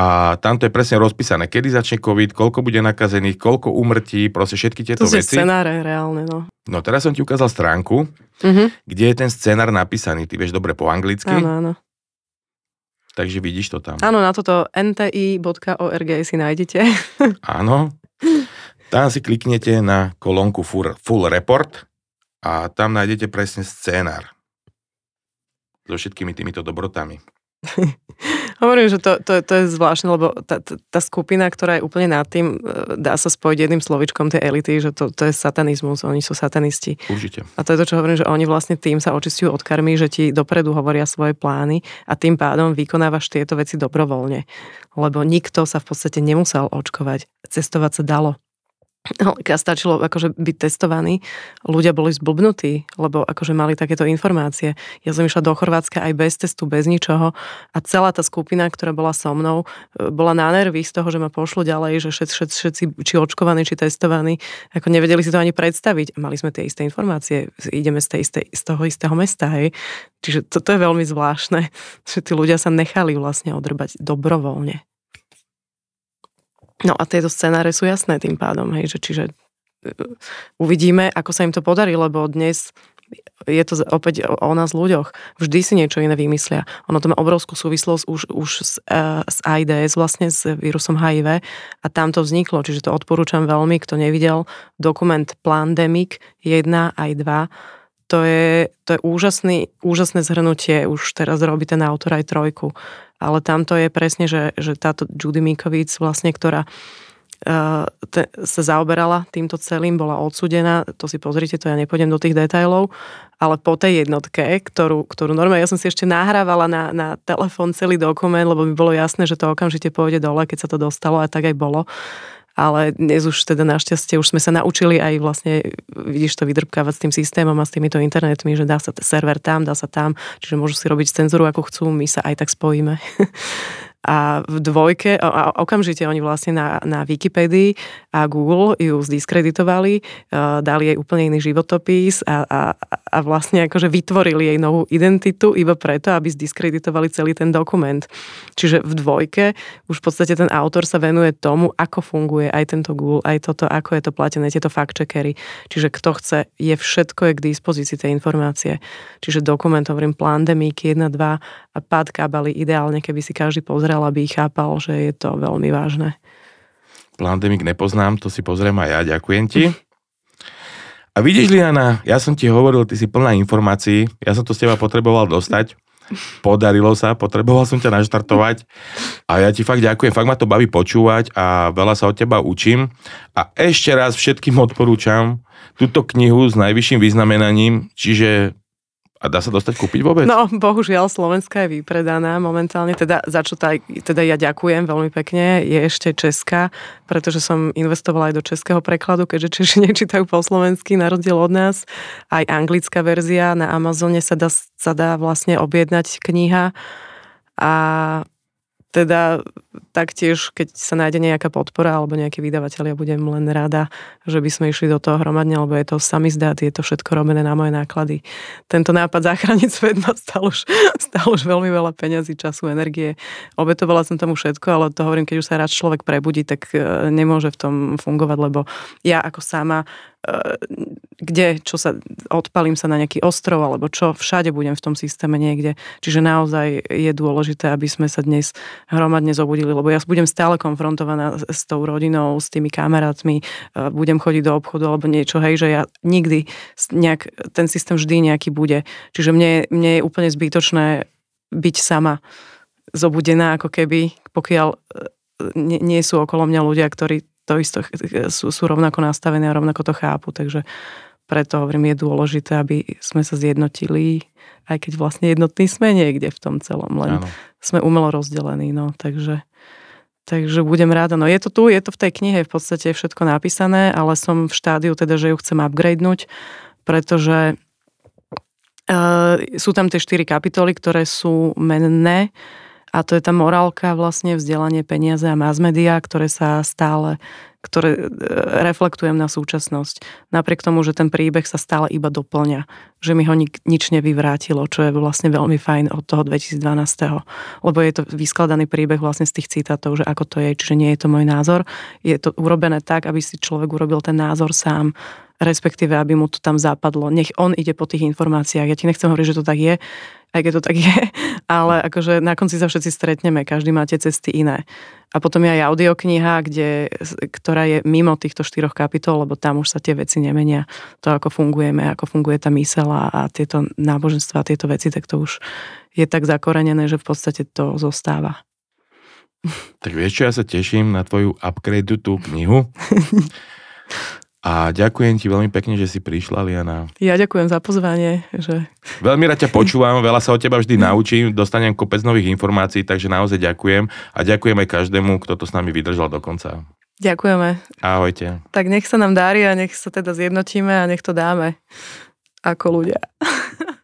A tam to je presne rozpísané, kedy začne COVID, koľko bude nakazených, koľko umrtí, proste všetky tieto to veci. To scenáre reálne, no. No teraz som ti ukázal stránku, uh-huh. kde je ten scenár napísaný. Ty vieš dobre po anglicky. Áno, áno. Takže vidíš to tam. Áno, na toto nti.org si nájdete. (laughs) Áno. Tam si kliknete na kolónku full, full report a tam nájdete presne scénár so všetkými týmito dobrotami. (laughs) Hovorím, že to, to, to je zvláštne, lebo tá, tá, skupina, ktorá je úplne nad tým, e, dá sa spojiť jedným slovičkom tej elity, že to, to je satanizmus, oni sú satanisti. Určite. A to je to, čo hovorím, že oni vlastne tým sa očistujú od karmy, že ti dopredu hovoria svoje plány a tým pádom vykonávaš tieto veci dobrovoľne. Lebo nikto sa v podstate nemusel očkovať. Cestovať sa dalo. Keď stačilo akože byť testovaný, ľudia boli zblbnutí, lebo akože mali takéto informácie. Ja som išla do Chorvátska aj bez testu, bez ničoho a celá tá skupina, ktorá bola so mnou, e, bola na nervy z toho, že ma pošlo ďalej, že všetci, všetci, všetci či očkovaní, či testovaní, ako nevedeli si to ani predstaviť. Mali sme tie isté informácie, ideme z, tej istej, z toho istého mesta, hej. Čiže toto je veľmi zvláštne, (laughs) že tí ľudia sa nechali vlastne odrbať dobrovoľne. No a tieto scenáre sú jasné tým pádom, hej, že čiže e, uvidíme, ako sa im to podarí, lebo dnes je to opäť o nás ľuďoch. Vždy si niečo iné vymyslia. Ono to má obrovskú súvislosť už, už s, uh, s AIDS, vlastne s vírusom HIV a tam to vzniklo, čiže to odporúčam veľmi, kto nevidel dokument Plandemic 1 aj 2, to je, to je úžasný, úžasné zhrnutie, už teraz robí ten autor aj trojku ale tamto je presne, že, že táto Judy Mikovic vlastne, ktorá uh, te, sa zaoberala týmto celým, bola odsudená, to si pozrite, to ja nepôjdem do tých detajlov, ale po tej jednotke, ktorú, ktorú normálne, ja som si ešte nahrávala na, na telefón celý dokument, lebo mi bolo jasné, že to okamžite pôjde dole, keď sa to dostalo a tak aj bolo ale dnes už teda našťastie už sme sa naučili aj vlastne, vidíš to vydrbkávať s tým systémom a s týmito internetmi, že dá sa server tam, dá sa tam, čiže môžu si robiť cenzuru ako chcú, my sa aj tak spojíme. (laughs) A v dvojke, a okamžite oni vlastne na, na Wikipedii a Google ju zdiskreditovali, uh, dali jej úplne iný životopis a, a, a vlastne akože vytvorili jej novú identitu iba preto, aby zdiskreditovali celý ten dokument. Čiže v dvojke už v podstate ten autor sa venuje tomu, ako funguje aj tento Google, aj toto, ako je to platené, tieto fact-checkery. Čiže kto chce, je všetko je k dispozícii tej informácie. Čiže dokument, hovorím, Plandemic 1, 2 a pad kabely, ideálne, keby si každý pozrel pozrel, aby chápal, že je to veľmi vážne. Plandemic nepoznám, to si pozriem aj ja, ďakujem ti. A vidíš, Liana, ja som ti hovoril, ty si plná informácií, ja som to z teba potreboval dostať. Podarilo sa, potreboval som ťa naštartovať a ja ti fakt ďakujem, fakt ma to baví počúvať a veľa sa od teba učím. A ešte raz všetkým odporúčam túto knihu s najvyšším vyznamenaním, čiže a dá sa dostať kúpiť vôbec? No, bohužiaľ, Slovenska je vypredaná momentálne, teda za čo taj, teda ja ďakujem veľmi pekne, je ešte Česká, pretože som investovala aj do českého prekladu, keďže Češi (laughs) nečítajú po slovensky, na rozdiel od nás. Aj anglická verzia na Amazone sa dá, sa dá vlastne objednať kniha a teda taktiež, keď sa nájde nejaká podpora alebo nejaký vydavateľ, ja budem len rada, že by sme išli do toho hromadne, lebo je to samizdat, je to všetko robené na moje náklady. Tento nápad zachrániť svet ma stal už, (laughs) stal už veľmi veľa peňazí, času, energie. Obetovala som tomu všetko, ale to hovorím, keď už sa raz človek prebudí, tak e, nemôže v tom fungovať, lebo ja ako sama kde, čo sa, odpalím sa na nejaký ostrov, alebo čo, všade budem v tom systéme niekde. Čiže naozaj je dôležité, aby sme sa dnes hromadne zobudili, lebo ja budem stále konfrontovaná s tou rodinou, s tými kamarátmi, e, budem chodiť do obchodu alebo niečo, hej, že ja nikdy nejak, ten systém vždy nejaký bude. Čiže mne, mne je úplne zbytočné byť sama zobudená, ako keby, pokiaľ e, nie, nie sú okolo mňa ľudia, ktorí to isto sú, sú rovnako nastavené a rovnako to chápu, takže preto hovorím, je dôležité, aby sme sa zjednotili, aj keď vlastne jednotní sme niekde v tom celom, len Áno. sme umelo rozdelení, no, takže, takže budem ráda. No je to tu, je to v tej knihe v podstate všetko napísané, ale som v štádiu teda, že ju chcem upgradenúť, pretože uh, sú tam tie štyri kapitoly, ktoré sú menné, a to je tá morálka, vlastne vzdelanie, peniaze a mass media, ktoré sa stále ktoré e, reflektujem na súčasnosť. Napriek tomu, že ten príbeh sa stále iba doplňa. Že mi ho nik, nič nevyvrátilo, čo je vlastne veľmi fajn od toho 2012. Lebo je to vyskladaný príbeh vlastne z tých citátov, že ako to je, čiže nie je to môj názor. Je to urobené tak, aby si človek urobil ten názor sám respektíve aby mu to tam zapadlo. Nech on ide po tých informáciách. Ja ti nechcem hovoriť, že to tak je, aj keď to tak je, (laughs) ale akože na konci sa všetci stretneme, každý máte cesty iné. A potom je aj audiokniha, kde, ktorá je mimo týchto štyroch kapitol, lebo tam už sa tie veci nemenia. To, ako fungujeme, ako funguje tá mysel a, a tieto náboženstva, tieto veci, tak to už je tak zakorenené, že v podstate to zostáva. Tak vieš čo, ja sa teším na tvoju upgrade tú knihu. (laughs) A ďakujem ti veľmi pekne, že si prišla, Liana. Ja ďakujem za pozvanie. Že... Veľmi rád ťa (laughs) počúvam, veľa sa od teba vždy naučím, dostanem kopec nových informácií, takže naozaj ďakujem. A ďakujem aj každému, kto to s nami vydržal do konca. Ďakujeme. Ahojte. Tak nech sa nám darí a nech sa teda zjednotíme a nech to dáme ako ľudia. (laughs)